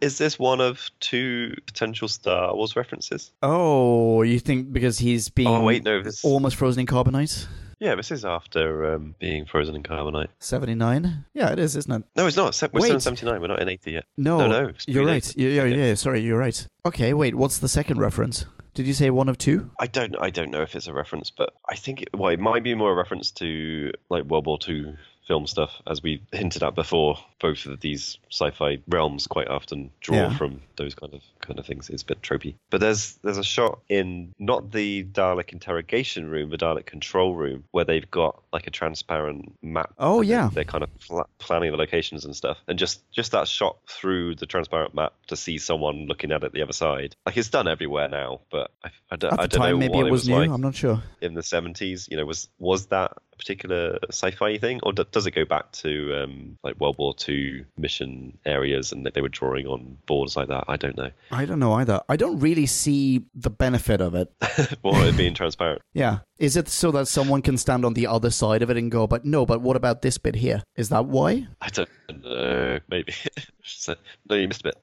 Is this one of two potential Star Wars references? Oh, you think because he's being Oh wait, no. This almost frozen in carbonite? yeah, this is after um, being frozen in carbonite. 79? Yeah, it is, isn't it? No, it's not. We're still in seventy nine. We're not in eighty yet. No, No, no, you're right. Yeah, yeah, yeah, sorry, you're right. Okay, wait, what's the second reference? Did you say one of two? I don't. I don't know if it's a reference, but I think it, well, it might be more a reference to like World War Two film stuff, as we hinted at before. Both of these sci-fi realms quite often draw Yeah. from those kind of kind of things. It's a bit tropey. But there's there's a shot in not the Dalek interrogation room, the Dalek control room, where they've got like a transparent map. Oh, yeah. they're kind of fla- planning the locations and stuff, and just just that shot through the transparent map to see someone looking at it the other side. Like it's done everywhere now, but I, I don't, At I the don't time, know maybe what it was, new. like I'm not sure. in the 70s you know was was that a particular sci-fi thing or d- does it go back to um, like world war ii mission areas and that they were drawing on boards like that i don't know I don't know either. I don't really see the benefit of it. or it being transparent Yeah. Is it so that someone can stand on the other side of it and go, but no, but what about this bit here? Is that why? i don't know maybe So- no you missed a bit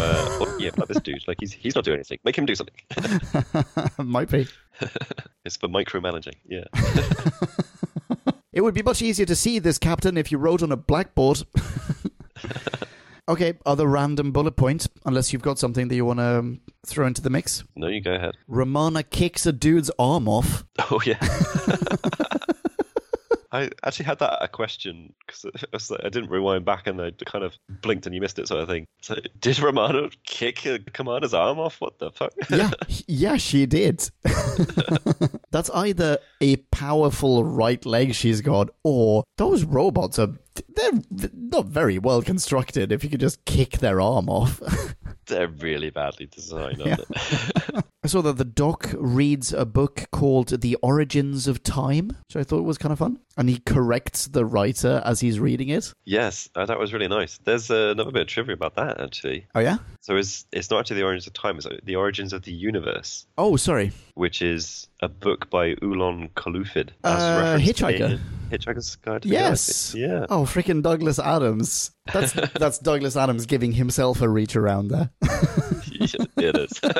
uh, or, yeah but this dude like he's he's not doing anything make him do something Might be. it's for micromanaging yeah It would be much easier to see this, Captain, if you wrote on a blackboard. okay, other random bullet point, unless you've got something that you want to um, throw into the mix. no you go ahead Romana kicks a dude's arm off. oh yeah I actually had that a question because I didn't rewind back and I kind of blinked and you missed it sort of thing. So did Romana kick a commander's arm off? What the fuck? yeah, yeah, she did. That's either a powerful right leg she's got, or those robots are they're not very well constructed. If you could just kick their arm off. They're really badly designed, aren't they? I saw that the doc reads a book called The Origins of Time, which I thought was kind of fun. And he corrects the writer as he's reading it. yes, uh, that was really nice. There's uh, another bit of trivia about that actually. Oh, yeah? So it's it's not actually the origins of time; it's uh, the origins of the universe, Oh, sorry. which is a book by Oolon Colluphid. Uh, referenced Hitchhiker. Hitchhiker's Guide to the Yes. Galaxy. Yeah. Oh, freaking Douglas Adams. That's that's Douglas Adams giving himself a reach around there. yeah, it is.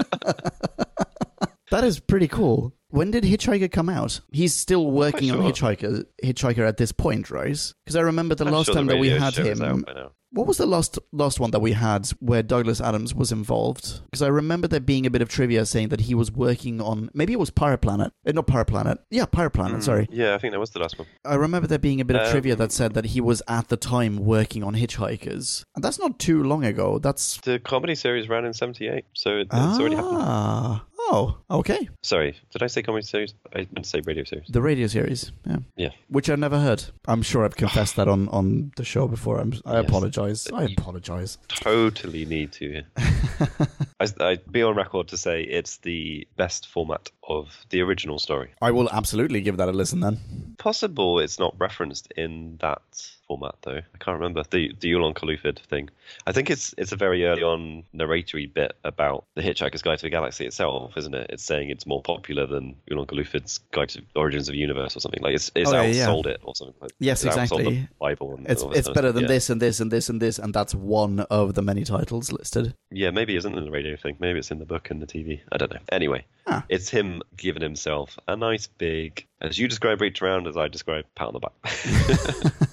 That is pretty cool. When did Hitchhiker come out? He's still working on. Hitchhiker Hitchhiker at this point, right? Because I remember the I'm last sure time the that we had him. Out by now. What was the last last one that we had where Douglas Adams was involved? Because I remember there being a bit of trivia saying that he was working on maybe it was Pirate Planet, uh, not Pirate Planet, yeah, Pirate Planet. Sorry, Yeah, I think that was the last one. I remember there being a bit of Um, trivia that said that he was at the time working on Hitchhikers, and that's not too long ago. That's The comedy series ran in '78, so it, it's already happened. Oh, okay, Sorry, did I say comedy series? I meant to say radio series. the radio series, yeah, Yeah. which I've never heard. I'm sure I've confessed that on on the show before. I'm, I Yes. apologize. I apologize. Totally need to. I, I'd be on record to say it's the best format of the original story. I will absolutely give that a listen then. Possible it's not referenced in that format though. I can't remember the the Oolon Colluphid thing. I think it's it's a very early on narratory bit about the Hitchhiker's Guide to the Galaxy itself, isn't it? It's saying it's more popular than Oolon Colluphid's Guide to Origins of the Universe or something like it's it's Oh, yeah, yeah. outsold it or something. Like, Yes, it's exactly. Bible. It's it's better than yeah. this and this and this and this, and that's one of the many titles listed. Yeah, maybe isn't in the radio thing. Maybe it's in the book and the TV. I don't know. Anyway, Ah. it's him giving himself a nice big, as you describe reach around, as I describe pat on the back.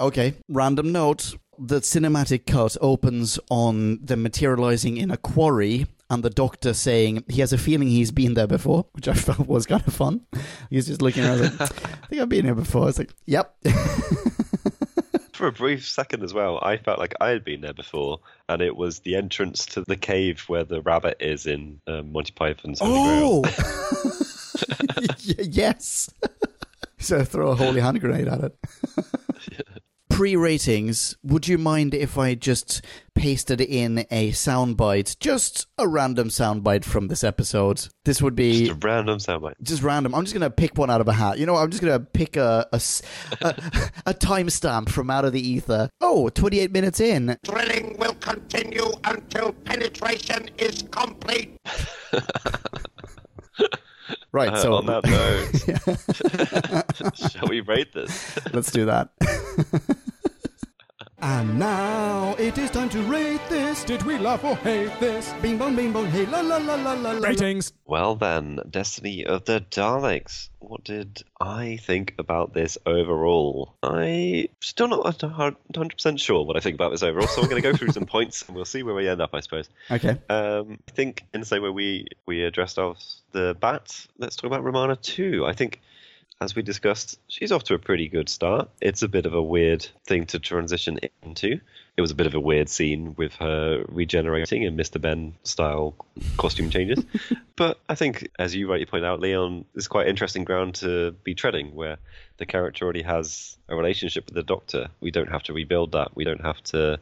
Okay, random note. The cinematic cut opens on them materializing in a quarry and the doctor saying he has a feeling he's been there before, which I felt was kind of fun. He's just looking around like, I think I've been here before. It's like, yep. For a brief second as well, I felt like I had been there before, and it was the entrance to the cave where the rabbit is in um, Monty Python's Holy Grail. oh! Yes. so throw a holy hand grenade at it. Pre ratings, would you mind if I just pasted in a soundbite, just a random soundbite from this episode? This would be Just a random soundbite. just random. I'm just going to pick one out of a hat. You know, I'm just going to pick a a a timestamp from out of the ether. Oh, 28 minutes in. Drilling will continue until penetration is complete. Right, Uh, so on that note, shall we rate this? let's do that. And now it is time to rate this. Did we love or hate this? Bing bong, bing bong, hey la la la la la. la. Ratings. Well then, Destiny of the Daleks. What did I think about this overall? I still not 100% sure what I think about this overall, so we're going to go through some points and we'll see where we end up, I suppose. Okay. Um, I think in the same way we, we addressed off the bat, let's talk about Romana 2. I think, as we discussed, she's off to a pretty good start. It's a bit of a weird thing to transition into. It was a bit of a weird scene with her regenerating and Mr. Benn style costume changes. but I think, as you rightly point out, Leon is quite interesting ground to be treading, where the character already has a relationship with the Doctor. We don't have to rebuild that. We don't have to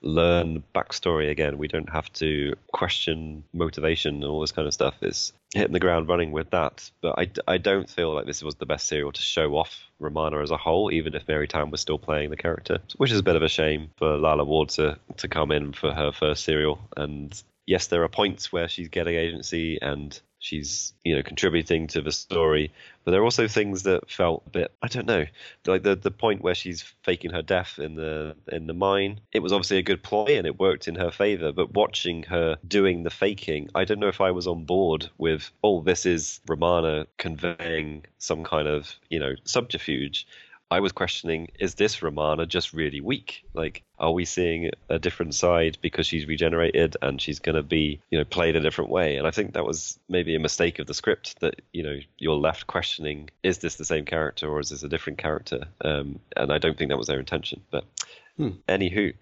learn backstory again. We don't have to question motivation and all this kind of stuff. It's hitting the ground running with that. But I, I don't feel like this was the best serial to show off Romana as a whole, even if Mary Tamm was still playing the character, which is a bit of a shame for Lalla Ward to, to come in for her first serial. And yes, there are points where she's getting agency and she's you know contributing to the story. But there are also things that felt a bit i don't know like the the point where she's faking her death in the in the mine. It was obviously a good ploy and it worked in her favor but watching her doing the faking i don't know if i was on board with oh this is romana conveying some kind of you know subterfuge I was questioning, is this Romana just really weak? Like, are we seeing a different side because she's regenerated and she's going to be, you know, played a different way? And I think that was maybe a mistake of the script that, you know, you're left questioning, is this the same character or is this a different character? Um, and I don't think that was their intention. But anywho,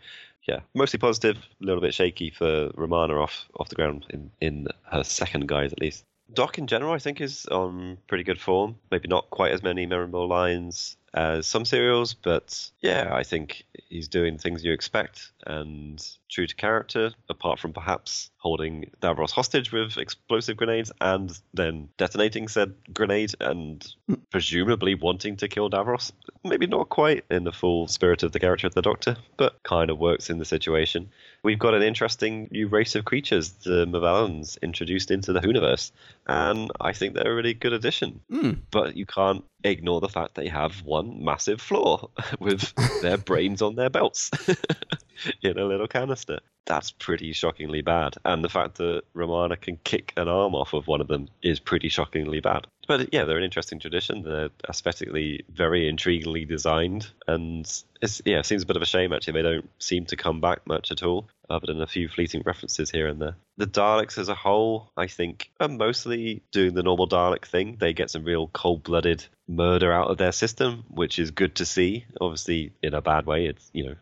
yeah, mostly positive, a little bit shaky for Romana off off the ground in, in her second guise at least. Doc in general, I think, is on pretty good form. Maybe not quite as many memorable lines as some serials, but yeah, I think he's doing things you expect and true to character, apart from perhaps holding Davros hostage with explosive grenades and then detonating said grenade and presumably wanting to kill Davros. Maybe not quite in the full spirit of the character of the Doctor, but kind of works in the situation. We've got an interesting new race of creatures, the Movellans, introduced into the Whoniverse, and I think they're a really good addition. Hmm. But you can't ignore the fact they have one massive flaw with their brains on their belts in a little canister. That's pretty shockingly bad. And the fact that Romana can kick an arm off of one of them is pretty shockingly bad. But yeah, they're an interesting tradition. They're aesthetically very intriguingly designed. And it's, yeah, it seems a bit of a shame actually. They don't seem to come back much at all, other than a few fleeting references here and there. The Daleks as a whole, I think, are mostly doing the normal Dalek thing. They get some real cold blooded murder out of their system, which is good to see. Obviously, in a bad way. It's, you know,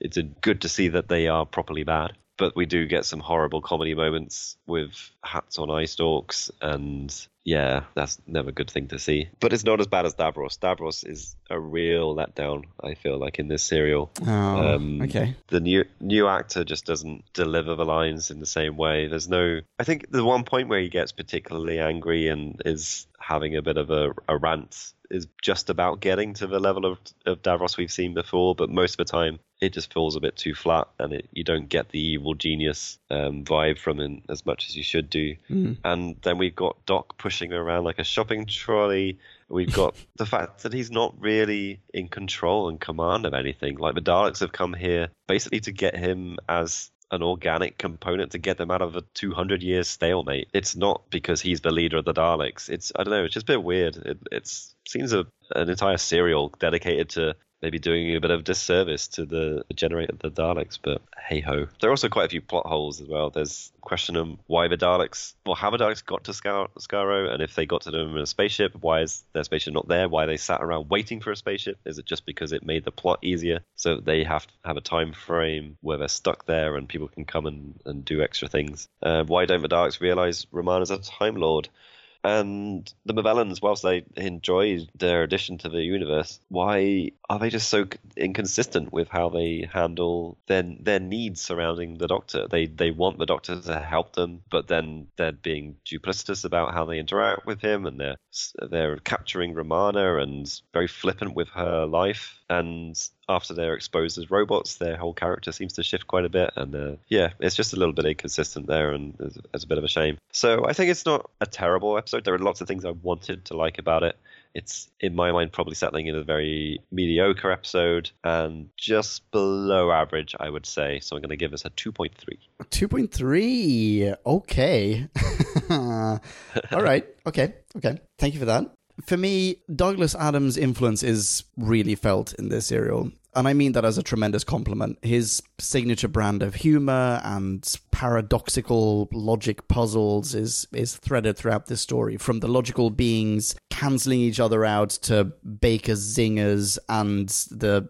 it's good to see that they are properly bad. But we do get some horrible comedy moments with hats on eye stalks, and yeah, that's never a good thing to see. But it's not as bad as Davros. Davros is a real letdown, I feel like, in this serial. Oh, Um, okay. The new new actor just doesn't deliver the lines in the same way. There's no. I think the one point where he gets particularly angry and is having a bit of a, a rant is just about getting to the level of, of Davros we've seen before, but most of the time it just feels a bit too flat and it, you don't get the evil genius um, vibe from him as much as you should do. And then we've got Doc pushing around like a shopping trolley. We've got the fact that he's not really in control and command of anything. Like the Daleks have come here basically to get him as an organic component to get them out of a 200 year stalemate. It's not because he's the leader of the Daleks. It's I don't know. It's just a bit weird. It it's seems a an entire serial dedicated to maybe doing a bit of disservice to the generator the Daleks. But hey ho, there are also quite a few plot holes as well. There's question of why the Daleks, well, how the Daleks got to Scar- Skaro, and if they got to them in a spaceship, why is their spaceship not there? Why they sat around waiting for a spaceship? Is it just because it made the plot easier? So they have to have a time frame where they're stuck there and people can come and, and do extra things. Uh, why don't the Daleks realize Romana's a Time Lord? And the Movellans, whilst they enjoy their addition to the universe, why are they just so inconsistent with how they handle their their needs surrounding the Doctor? They they want the Doctor to help them, but then they're being duplicitous about how they interact with him, and they're they're capturing Romana and very flippant with her life. And after they're exposed as robots, their whole character seems to shift quite a bit. And uh, yeah, it's just a little bit inconsistent there, and it's, it's a bit of a shame. So I think it's not a terrible episode. There are lots of things I wanted to like about it. It's in my mind probably settling in a very mediocre episode and just below average, I would say. So I'm going to give this a 2.3. 2.3. Okay. All right. Okay. Okay. Thank you for that. For me, Douglas Adams' influence is really felt in this serial. And I mean that as a tremendous compliment. His signature brand of humor and paradoxical logic puzzles is is threaded throughout this story, from the logical beings canceling each other out to Baker's zingers and the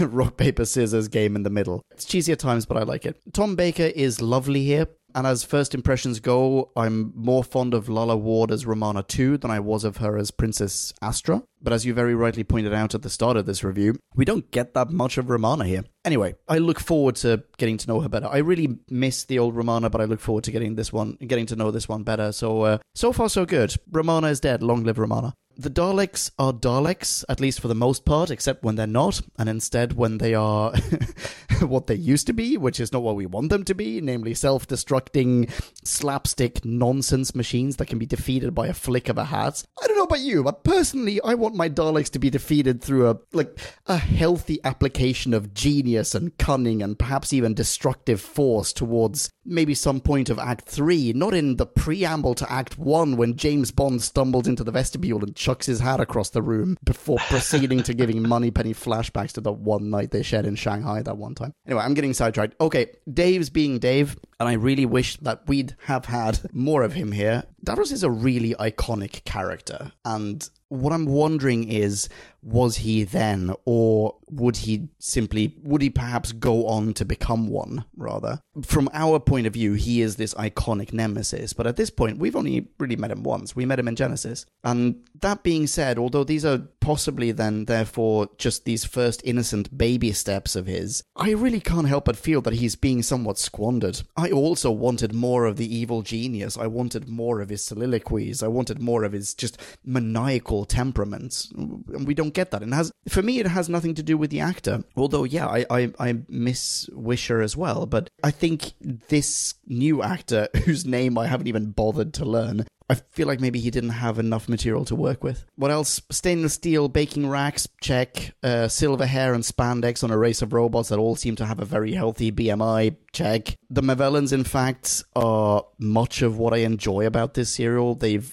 rock paper scissors game in the middle. It's cheesy at times, but I like it. Tom Baker is lovely here. And as first impressions go, I'm more fond of Lalla Ward as Romana 2 than I was of her as Princess Astra. But as you very rightly pointed out at the start of this review, we don't get that much of Romana here. Anyway, I look forward to getting to know her better. I really miss the old Romana, but I look forward to getting this one, getting to know this one better. So, uh, so far so good. Romana is dead. Long live Romana. The Daleks are Daleks, at least for the most part, except when they're not, and instead when they are what they used to be, which is not what we want them to be, namely self destructing, slapstick nonsense machines that can be defeated by a flick of a hat. I don't know about you, but personally, I want my Daleks to be defeated through a like a healthy application of genius and cunning and perhaps even destructive force towards maybe some point of Act 3, not in the preamble to Act 1 when James Bond stumbles into the vestibule and chucks his hat across the room before proceeding to giving Moneypenny flashbacks to the one night they shared in Shanghai that one time. Anyway, I'm getting sidetracked. Okay, Dave's being Dave, and I really wish that we'd have had more of him here. Davros is a really iconic character, and what I'm wondering is was he then or would he simply would he perhaps go on to become one rather? From our point of view he is this iconic nemesis but at this point we've only really met him once. We met him in genesis. And that being said although these are possibly then therefore just these first innocent baby steps of his i really can't help but feel that he's being somewhat squandered. I also wanted more of the evil genius. I wanted more of his soliloquies. I wanted more of his just maniacal temperament and we don't get that. And has for me, it has nothing to do with the actor. Although, yeah, I I, I miss Wisher as well. But I think this new actor, whose name I haven't even bothered to learn, I feel like maybe he didn't have enough material to work with. What else? Stainless steel baking racks, check. Uh, silver hair and spandex on a race of robots that all seem to have a very healthy BMI, check. The Movellans, in fact, are much of what I enjoy about this serial. They've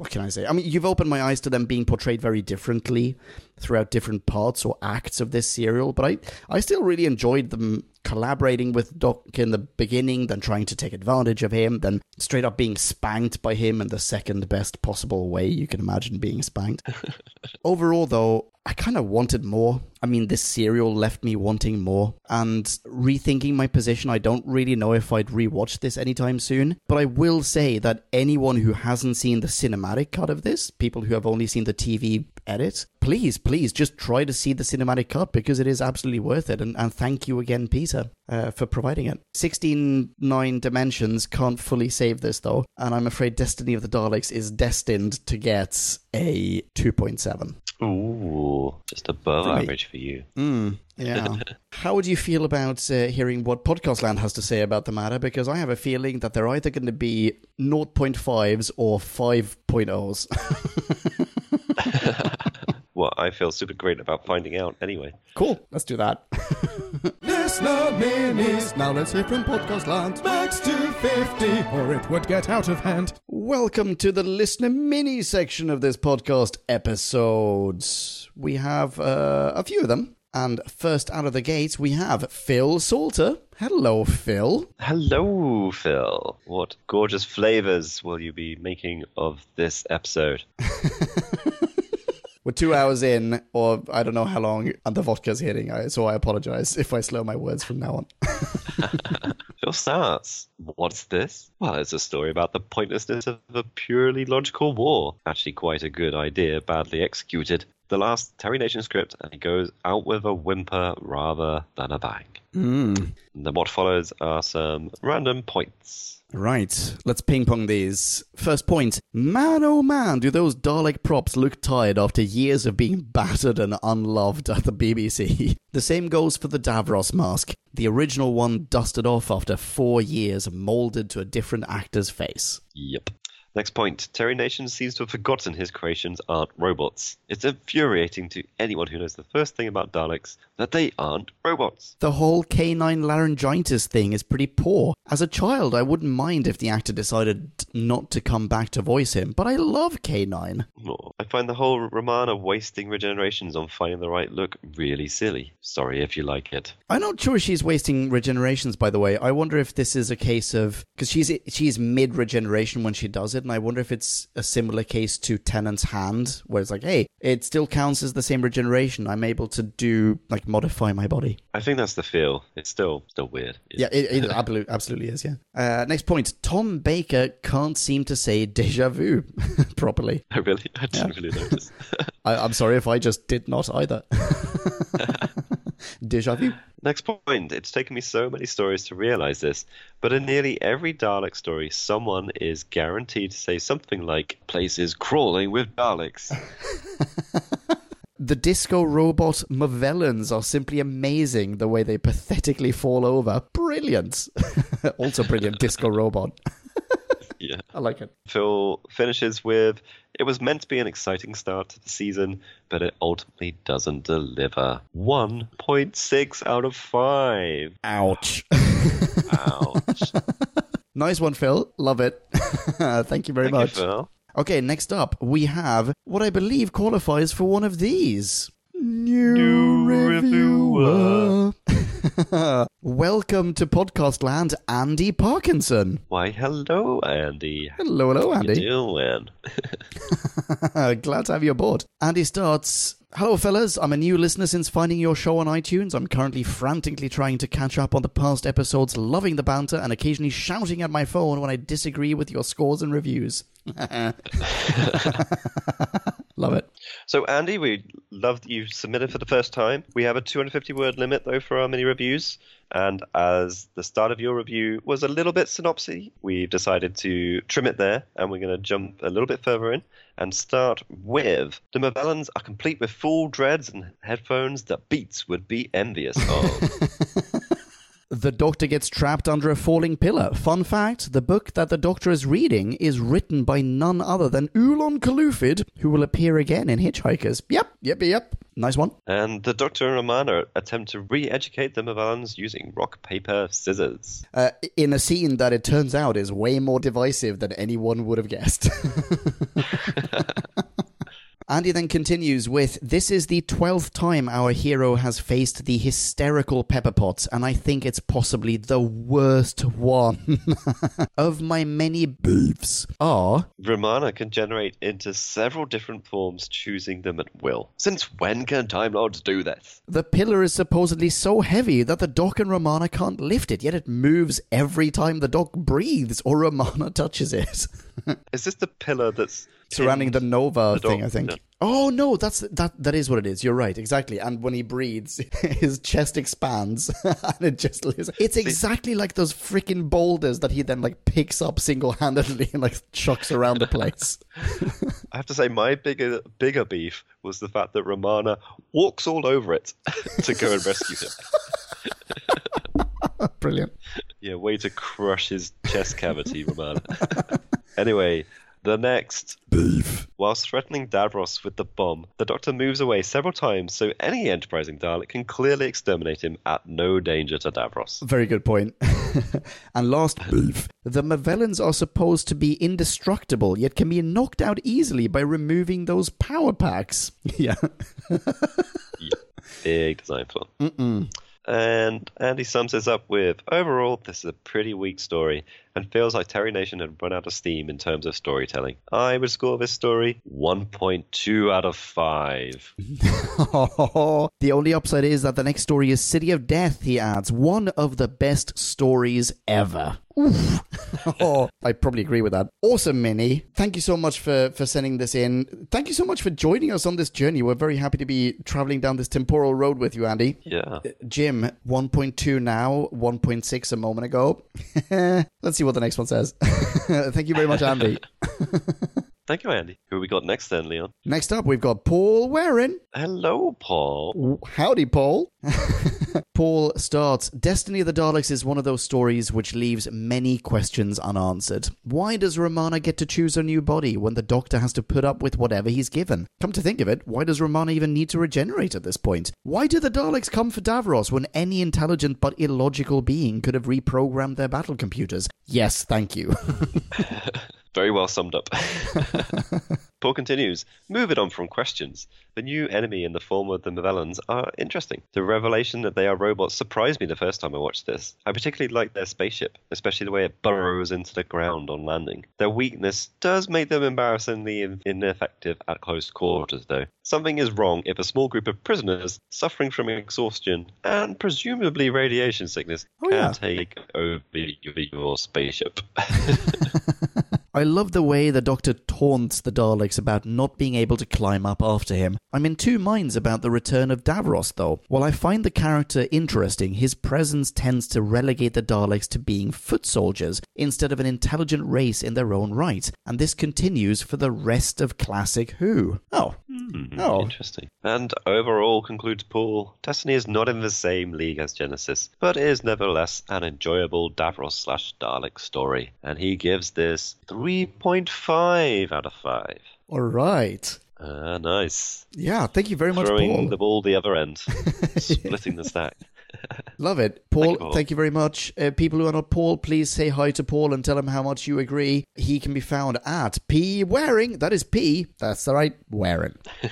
what can I say? I mean, you've opened my eyes to them being portrayed very differently throughout different parts or acts of this serial, but I, I still really enjoyed them collaborating with Doc in the beginning, then trying to take advantage of him, then straight up being spanked by him in the second best possible way you can imagine being spanked. Overall, though, I kind of wanted more. I mean, this serial left me wanting more. And rethinking my position, I don't really know if I'd rewatch this anytime soon. But I will say that anyone who hasn't seen the cinematic cut of this, people who have only seen the TV edit, please, please just try to see the cinematic cut because it is absolutely worth it. And, and thank you again, Peter. Uh, for providing it. 16 9 dimensions can't fully save this, though, and I'm afraid Destiny of the Daleks is destined to get a 2.7. Ooh, just above Right. average for you. Mm, yeah. How would you feel about uh, hearing what Podcast Land has to say about the matter? Because I have a feeling that they're either going to be 0.5s or 5.0s. Well, I feel super great about finding out anyway. cool. Let's do that. Listener minis. Now let's hear from Podcast Land. Max to 50, or it would get out of hand. Welcome to the listener mini section of this podcast episodes. We have uh, a few of them. And first out of the gates, we have Phil Salter. Hello, Phil. Hello, Phil. What gorgeous flavors will you be making of this episode? We're two hours in, or I don't know how long, and the vodka's hitting, so I apologize if I slow my words from now on. Phil starts. What's this? Well, it's a story about the pointlessness of a purely logical war. Actually, quite a good idea, badly executed. The last Terry Nation script, and it goes out with a whimper rather than a bang. Mm. And then what follows are some random points. Right, let's ping pong these. First point Man, oh man, do those Dalek props look tired after years of being battered and unloved at the BBC? The same goes for the Davros mask. The original one dusted off after four years, molded to a different actor's face. Yep. Next point. Terry Nation seems to have forgotten his creations aren't robots. It's infuriating to anyone who knows the first thing about Daleks that they aren't robots. The whole K9 laryngitis thing is pretty poor. As a child, I wouldn't mind if the actor decided not to come back to voice him, but I love K9. Oh, I find the whole Romana wasting regenerations on finding the right look really silly. Sorry if you like it. I'm not sure she's wasting regenerations, by the way. I wonder if this is a case of because she's she's mid regeneration when she does it, and I wonder if it's a similar case to Tennant's hand, where it's like, hey, it still counts as the same regeneration. I'm able to do like modify my body. I think that's the feel. It's still still weird. Yeah, it, it absolutely, absolutely is. Yeah. Uh, next point: Tom Baker can't seem to say "deja vu" properly. I really, I didn't really notice. I, I'm sorry if I just did not either. deja vu. Next point. It's taken me so many stories to realize this, but in nearly every Dalek story, someone is guaranteed to say something like, places crawling with Daleks. The disco robot Movellans are simply amazing the way they pathetically fall over. Brilliant. also brilliant disco robot. Yeah. I like it. Phil finishes with, it was meant to be an exciting start to the season, but it ultimately doesn't deliver. 1.6 out of 5. Ouch. Ouch. nice one, Phil. Love it. Thank you very Thank you, much. Phil. Okay, next up, we have what I believe qualifies for one of these. New, New reviewer. Welcome to Podcast Land, Andy Parkinson. Why, hello, Andy. Hello, hello, How you Andy. doing? Glad to have you aboard. Andy starts. Hello, fellas. I'm a new listener since finding your show on iTunes. I'm currently frantically trying to catch up on the past episodes, loving the banter, and occasionally shouting at my phone when I disagree with your scores and reviews. Love it. So, Andy, we love that you submitted for the first time. We have a 250 word limit, though, for our mini reviews. And as the start of your review was a little bit synopsy, we've decided to trim it there. And we're going to jump a little bit further in and start with The Movellans are complete with full dreads and headphones that Beats would be envious of. The Doctor gets trapped under a falling pillar. Fun fact the book that the Doctor is reading is written by none other than Oolon Colluphid, who will appear again in Hitchhikers. Yep, yep, yep. Nice one. and the Doctor and Romana attempt to re educate the Movellans using rock, paper, scissors. Uh, in a scene that it turns out is way more divisive than anyone would have guessed. Andy then continues with This is the 12th time our hero has faced the hysterical pepper pots, and I think it's possibly the worst one. of my many beefs are Romana can generate into several different forms, choosing them at will. Since when can Time Lords do this? the pillar is supposedly so heavy that the Doc and Romana can't lift it, yet it moves every time the Doc breathes or Romana touches it. Is this the pillar that's surrounding the Nova the thing, dog, I think. yeah. Oh no, that's that. That is what it is. You're right, exactly. And when he breathes, his chest expands, and it just lives. It's exactly like those freaking boulders that he then like picks up single handedly and like chucks around the place. I have to say, my bigger bigger beef was the fact that Romana walks all over it to go and rescue him. Brilliant. Yeah, way to crush his chest cavity, Romana. anyway, the next. Beef. Whilst threatening Davros with the bomb, the Doctor moves away several times so any enterprising Dalek can clearly exterminate him at no danger to Davros. Very good point. and last beef. The Movellans are supposed to be indestructible, yet can be knocked out easily by removing those power packs. Yeah. Big design flaw. And Andy sums this up with Overall, this is a pretty weak story and feels like Terry Nation had run out of steam in terms of storytelling. I would score this story 1.2 out of 5. the only upside is that the next story is City of Death, he adds. One of the best stories ever. Oof. oh, I probably agree with that. Awesome, Minnie. Thank you so much for, for sending this in. Thank you so much for joining us on this journey. We're very happy to be traveling down this temporal road with you, Andy. Yeah. Uh, Jim, 1.2 now, 1.6 a moment ago. Let's see what the next one says. Thank you very much, Andy. Thank you, Andy. Who we got next then, Leon? Next up, we've got Paul Warren. Hello, Paul. Howdy, Paul. Paul starts Destiny of the Daleks is one of those stories which leaves many questions unanswered. Why does Romana get to choose a new body when the Doctor has to put up with whatever he's given? Come to think of it, why does Romana even need to regenerate at this point? Why do the Daleks come for Davros when any intelligent but illogical being could have reprogrammed their battle computers? Yes, thank you. Very well summed up. Paul continues, moving on from questions. The new enemy in the form of the Movellans are interesting. The revelation that they are robots surprised me the first time I watched this. I particularly like their spaceship, especially the way it burrows into the ground on landing. Their weakness does make them embarrassingly ineffective at close quarters, though. Something is wrong if a small group of prisoners suffering from exhaustion and presumably radiation sickness Oh, can yeah. take over your spaceship. I love the way the Doctor taunts the Daleks about not being able to climb up after him. I'm in two minds about the return of Davros, though. While I find the character interesting, his presence tends to relegate the Daleks to being foot soldiers instead of an intelligent race in their own right, and this continues for the rest of classic Who. Oh. Hmm. Oh. Interesting. And overall, concludes Paul, Destiny is not in the same league as Genesis, but is nevertheless an enjoyable Davros slash Dalek story. And he gives this 3.5 out of 5. All right. Ah, nice. Yeah, thank you very much, Throwing Paul. the ball the other end, splitting the stack. Love it. Paul, Thank thank you, you, very much. Uh, people who are not Paul, please say hi to Paul and tell him how much you agree. He can be found at P Waring. That is P. That's the right Waring.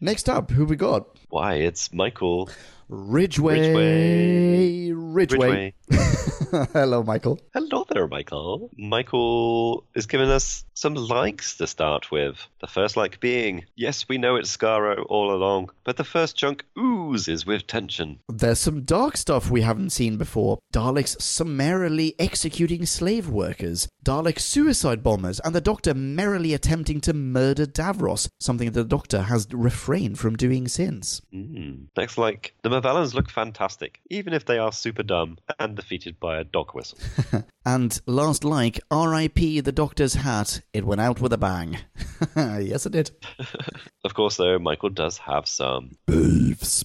Next up, who we got? Why, it's Michael Ridgeway. Ridgeway. Ridgway. Hello, Michael. Hello there, Michael. Michael is giving us some likes to start with. The first like being, yes, we know it's Skaro all along, but the first chunk oozes with tension. There's some dark stuff we haven't seen before. Daleks summarily executing slave workers, Dalek suicide bombers, and the Doctor merrily attempting to murder Davros, something the Doctor has refrained from doing since. Mm. Next like, the Movellans look fantastic, even if they are super dumb and defeated by a dog whistle. And last like, R.I.P. the Doctor's hat, it went out with a bang. yes, it did. of course, though, Michael does have some. Beefs.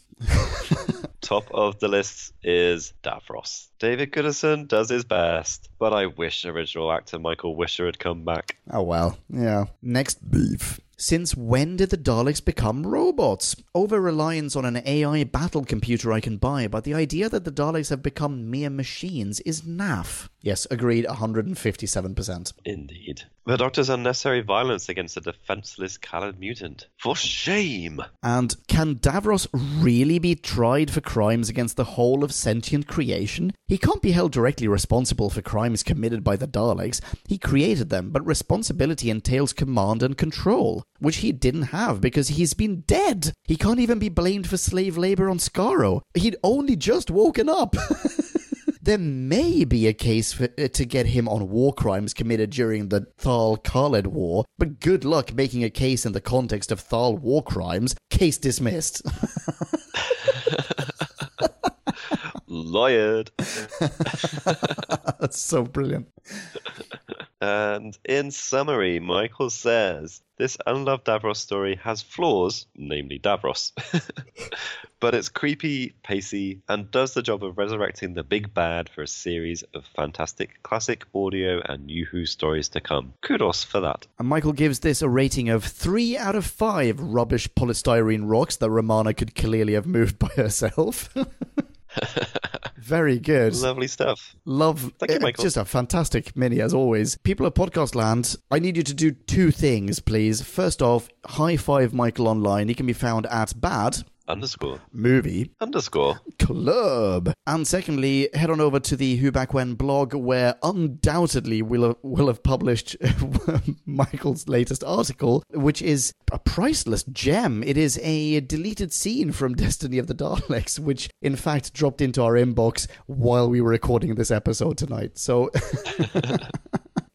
Top of the list is Davros. David Gooderson does his best, but I wish original actor Michael Wisher had come back. Oh well, yeah. Next beef. Since when did the Daleks become robots? Over reliance on an AI battle computer I can buy, but the idea that the Daleks have become mere machines is naff. Yes, agreed 157%. Indeed. The Doctor's unnecessary violence against a defenseless colored mutant. For shame! And can Davros really be tried for crimes against the whole of sentient creation? He can't be held directly responsible for crimes committed by the Daleks. He created them, but responsibility entails command and control, which he didn't have because he's been dead. He can't even be blamed for slave labor on Skaro. He'd only just woken up. there may be a case for, uh, to get him on war crimes committed during the Thal Kaled War, but good luck making a case in the context of Thal war crimes. Case dismissed. Lawyered. That's so brilliant. And in summary, Michael says this unloved Davros story has flaws, namely Davros, but it's creepy, pacey, and does the job of resurrecting the big bad for a series of fantastic classic audio and New Who stories to come. Kudos for that. And Michael gives this a rating of 3 out of 5 rubbish polystyrene rocks that Romana could clearly have moved by herself. Very good. Lovely stuff. Love. Thank you, uh, Michael. Just a fantastic mini as always. People of podcast land, I need you to do two things, please. First off, high five Michael online. He can be found at bad Underscore. movie Underscore. club. And secondly, head on over to the Who Back When blog, where undoubtedly we'll have, will have published Michael's latest article, which is a priceless gem. It is a deleted scene from Destiny of the Daleks, which in fact dropped into our inbox while we were recording this episode tonight. So.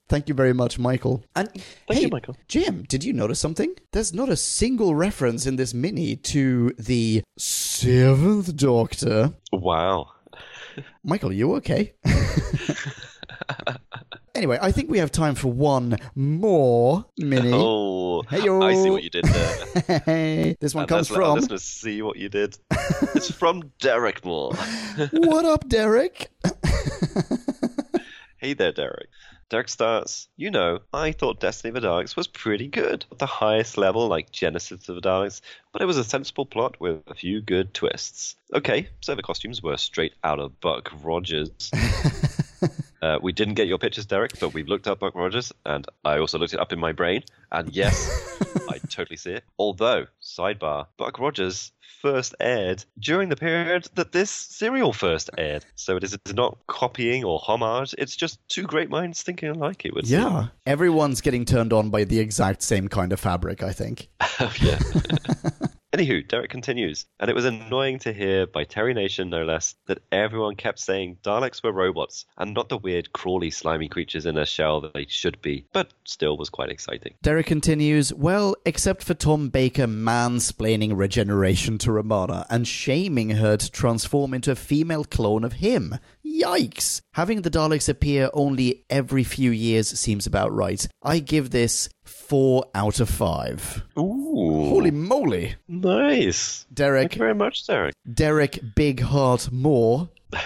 Thank you very much, Michael. And hey, you, Michael. Jim, did you notice something? There's not a single reference in this mini to the Seventh Doctor. Wow. Michael, you okay? anyway, I think we have time for one more mini. Oh, Hey-yo. I see what you did there. this one And comes let's let our from. listeners see what you did. it's from Derek Moore. what up, Derek? Hey there, Derek. Derek starts, you know, I thought Destiny of the Daleks was pretty good. At the highest level, like Genesis of the Daleks, but it was a sensible plot with a few good twists. Okay, so the costumes were straight out of Buck Rogers. Uh, we didn't get your pictures, Derek, but we've looked up Buck Rogers, and I also looked it up in my brain, and yes, I totally see it. Although, sidebar, Buck Rogers first aired during the period that this serial first aired, so it is not copying or homage. It's just two great minds thinking alike. It would seem. Yeah. Everyone's getting turned on by the exact same kind of fabric, I think. yeah. Anywho, Derek continues, and it was annoying to hear by Terry Nation, no less, that everyone kept saying Daleks were robots and not the weird, crawly, slimy creatures in a shell that they should be, but still was quite exciting. Derek continues, well, except for Tom Baker mansplaining regeneration to Romana and shaming her to transform into a female clone of him. Yikes! Having the Daleks appear only every few years seems about right. I give this 4 out of 5. Ooh. Holy moly! Nice. Derek, Thank you very much, Derek. Derek Big Heart Moore.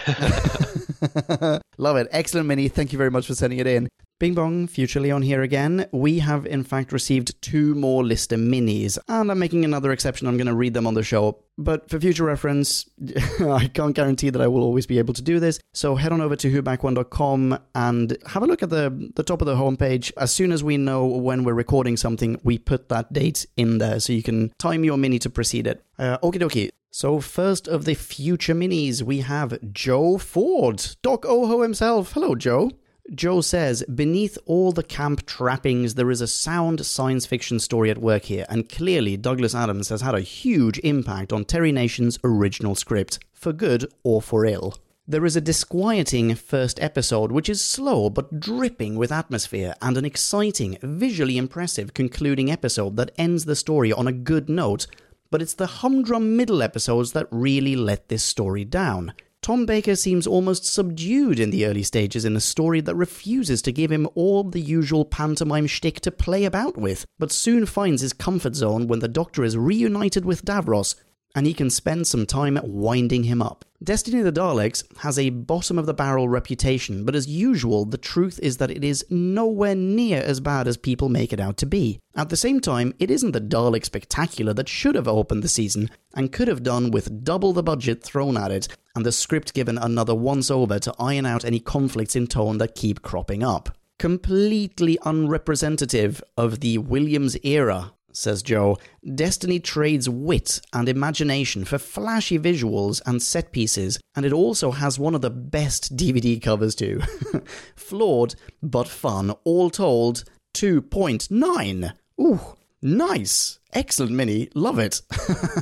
Love it. Excellent mini. Thank you very much for sending it in. Bing bong, Future Leon here again. We have in fact received two more Lister minis, and I'm making another exception. I'm going to read them on the show. But for future reference, I can't guarantee that I will always be able to do this. So head on over to whobackwhen.com and have a look at the, the top of the homepage. As soon as we know when we're recording something, we put that date in there so you can time your mini to precede it. Uh, okie dokie. So, first of the future minis, we have Joe Ford, Doc Oho himself. Hello, Joe. Joe says, Beneath all the camp trappings, there is a sound science fiction story at work here, and clearly Douglas Adams has had a huge impact on Terry Nation's original script, for good or for ill. There is a disquieting first episode which is slow but dripping with atmosphere, and an exciting, visually impressive concluding episode that ends the story on a good note, but it's the humdrum middle episodes that really let this story down. Tom Baker seems almost subdued in the early stages in a story that refuses to give him all the usual pantomime shtick to play about with, but soon finds his comfort zone when the Doctor is reunited with Davros and he can spend some time winding him up. Destiny of the Daleks has a bottom of the barrel reputation, but as usual, the truth is that it is nowhere near as bad as people make it out to be. At the same time, it isn't the Dalek spectacular that should have opened the season, and could have done with double the budget thrown at it, and the script given another once over to iron out any conflicts in tone that keep cropping up. Completely unrepresentative of the Williams era says Joe, Destiny trades wit and imagination for flashy visuals and set pieces, and it also has one of the best DVD covers too. Flawed, but fun, all told, 2.9. Ooh, Nice. Excellent, mini. Love it.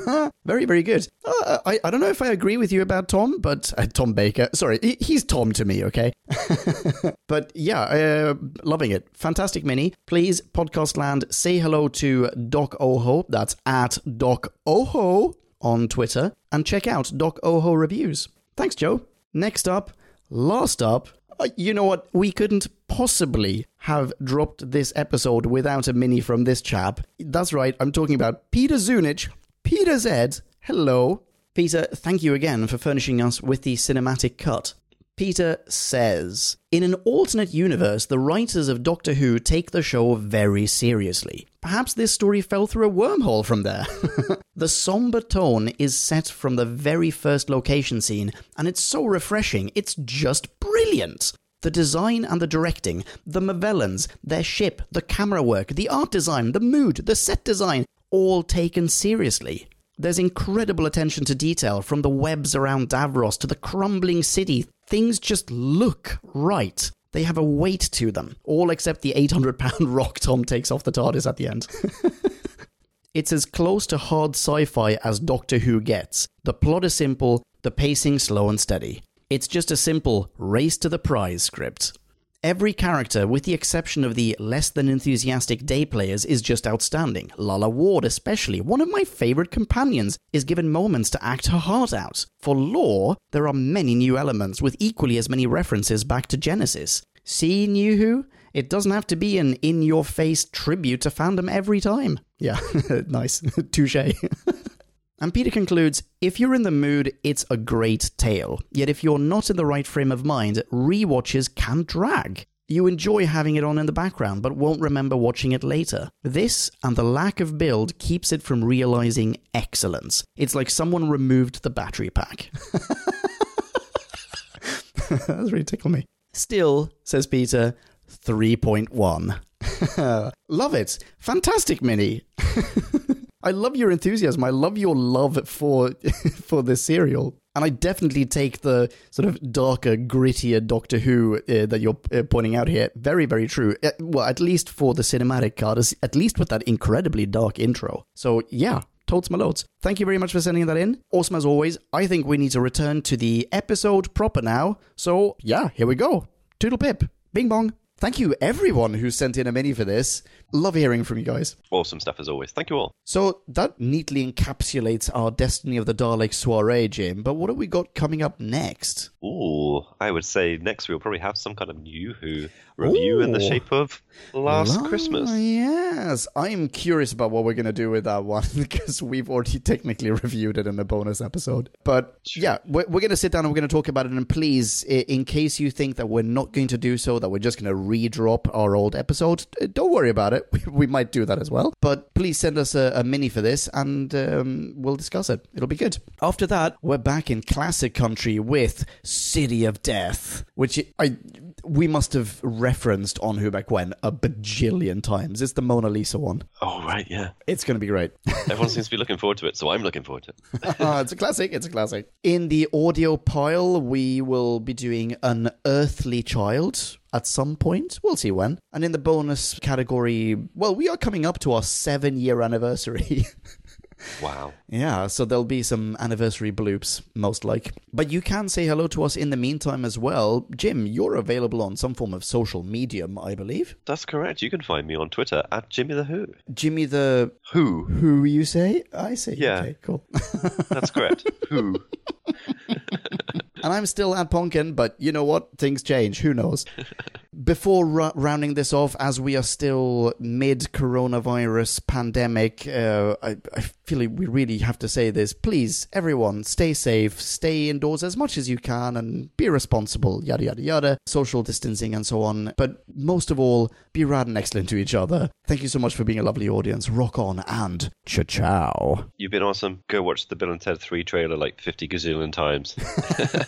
very, very good. Uh, I, I don't know if I agree with you about Tom, but uh, Tom Baker. Sorry, he, he's Tom to me, okay? but yeah, uh, loving it. Fantastic, mini. Please, Podcast Land, say hello to Doc Oho. That's at Doc Oho on Twitter. And check out Doc Oho reviews. Thanks, Joe. Next up, last up, Uh, you know what? We couldn't possibly have dropped this episode without a mini from this chap. That's right, I'm talking about Peter Zunich. Peter Zed, hello. Peter, thank you again for furnishing us with the cinematic cut. Peter says In an alternate universe, the writers of Doctor Who take the show very seriously. Perhaps this story fell through a wormhole from there. the somber tone is set from the very first location scene, and it's so refreshing, it's just brilliant. The design and the directing, the Movellans, their ship, the camera work, the art design, the mood, the set design, all taken seriously. There's incredible attention to detail from the webs around Davros to the crumbling city. Things just look right. They have a weight to them, all except the 800 pound rock Tom takes off the TARDIS at the end. it's as close to hard sci fi as Doctor Who gets. The plot is simple, the pacing slow and steady. It's just a simple race to the prize script. Every character, with the exception of the less than enthusiastic day players, is just outstanding. Lalla Ward, especially, one of my favourite companions, is given moments to act her heart out. For lore, there are many new elements, with equally as many references back to Genesis. See, New Who? It doesn't have to be an in your face tribute to fandom every time. Yeah, nice. Touche. And Peter concludes if you're in the mood, it's a great tale. Yet if you're not in the right frame of mind, rewatches can drag. You enjoy having it on in the background, but won't remember watching it later. This and the lack of build keeps it from realizing excellence. It's like someone removed the battery pack. That's really tickled me. Still, says Peter, 3.1. love it. Fantastic, Minnie. I love your enthusiasm. I love your love for for this serial. And I definitely take the sort of darker, grittier Doctor Who uh, that you're uh, pointing out here. Very, very true. Uh, well, at least for the cinematic card, at least with that incredibly dark intro. So, yeah, totes my loads. Thank you very much for sending that in. Awesome as always. I think we need to return to the episode proper now. So, yeah, here we go. Toodle pip. Bing bong. Thank you, everyone who sent in a mini for this. Love hearing from you guys. Awesome stuff as always. Thank you all. So that neatly encapsulates our Destiny of the Dalek soiree, Jim. But what have we got coming up next? Ooh, I would say next we'll probably have some kind of new Who review in the shape of Last Christmas. Yes, I'm curious about what we're going to do with that one because we've already technically reviewed it in a bonus episode. But yeah, we're, we're going to sit down and we're going to talk about it. And please, in case you think that we're not going to do so, that we're just going to redrop our old episode, don't worry about it. We, we might do that as well. But please send us a, a mini for this and um, we'll discuss it. It'll be good. After that, we're back in classic country with City of Death, which I we must have referenced on Who Back When a bajillion times. It's the Mona Lisa one. Oh, right, yeah. It's going to be great. Everyone seems to be looking forward to it, so I'm looking forward to it. It's a classic. It's a classic. In the audio pile, we will be doing An Earthly Child at some point. We'll see when. And in the bonus category, well, we are coming up to our seven year anniversary. Wow. Yeah, so there'll be some anniversary bloops, most like. But you can say hello to us in the meantime as well. Jim, you're available on some form of social medium, I believe. That's correct. You can find me on Twitter at Jimmy the Who. Jimmy the Who? who you say? I say. Yeah. Okay, cool. That's correct. Who? and I'm still at Ponkin, but you know what? Things change. Who knows? Before ru- rounding this off, as we are still mid coronavirus pandemic, uh, I, I feel like we really have to say this. Please, everyone, stay safe, stay indoors as much as you can, and be responsible, yada, yada, yada, social distancing and so on. But most of all, be rad and excellent to each other. Thank you so much for being a lovely audience. Rock on and ciao ciao. You've been awesome. Go watch the Bill and Ted 3 trailer like 50 gazillion times.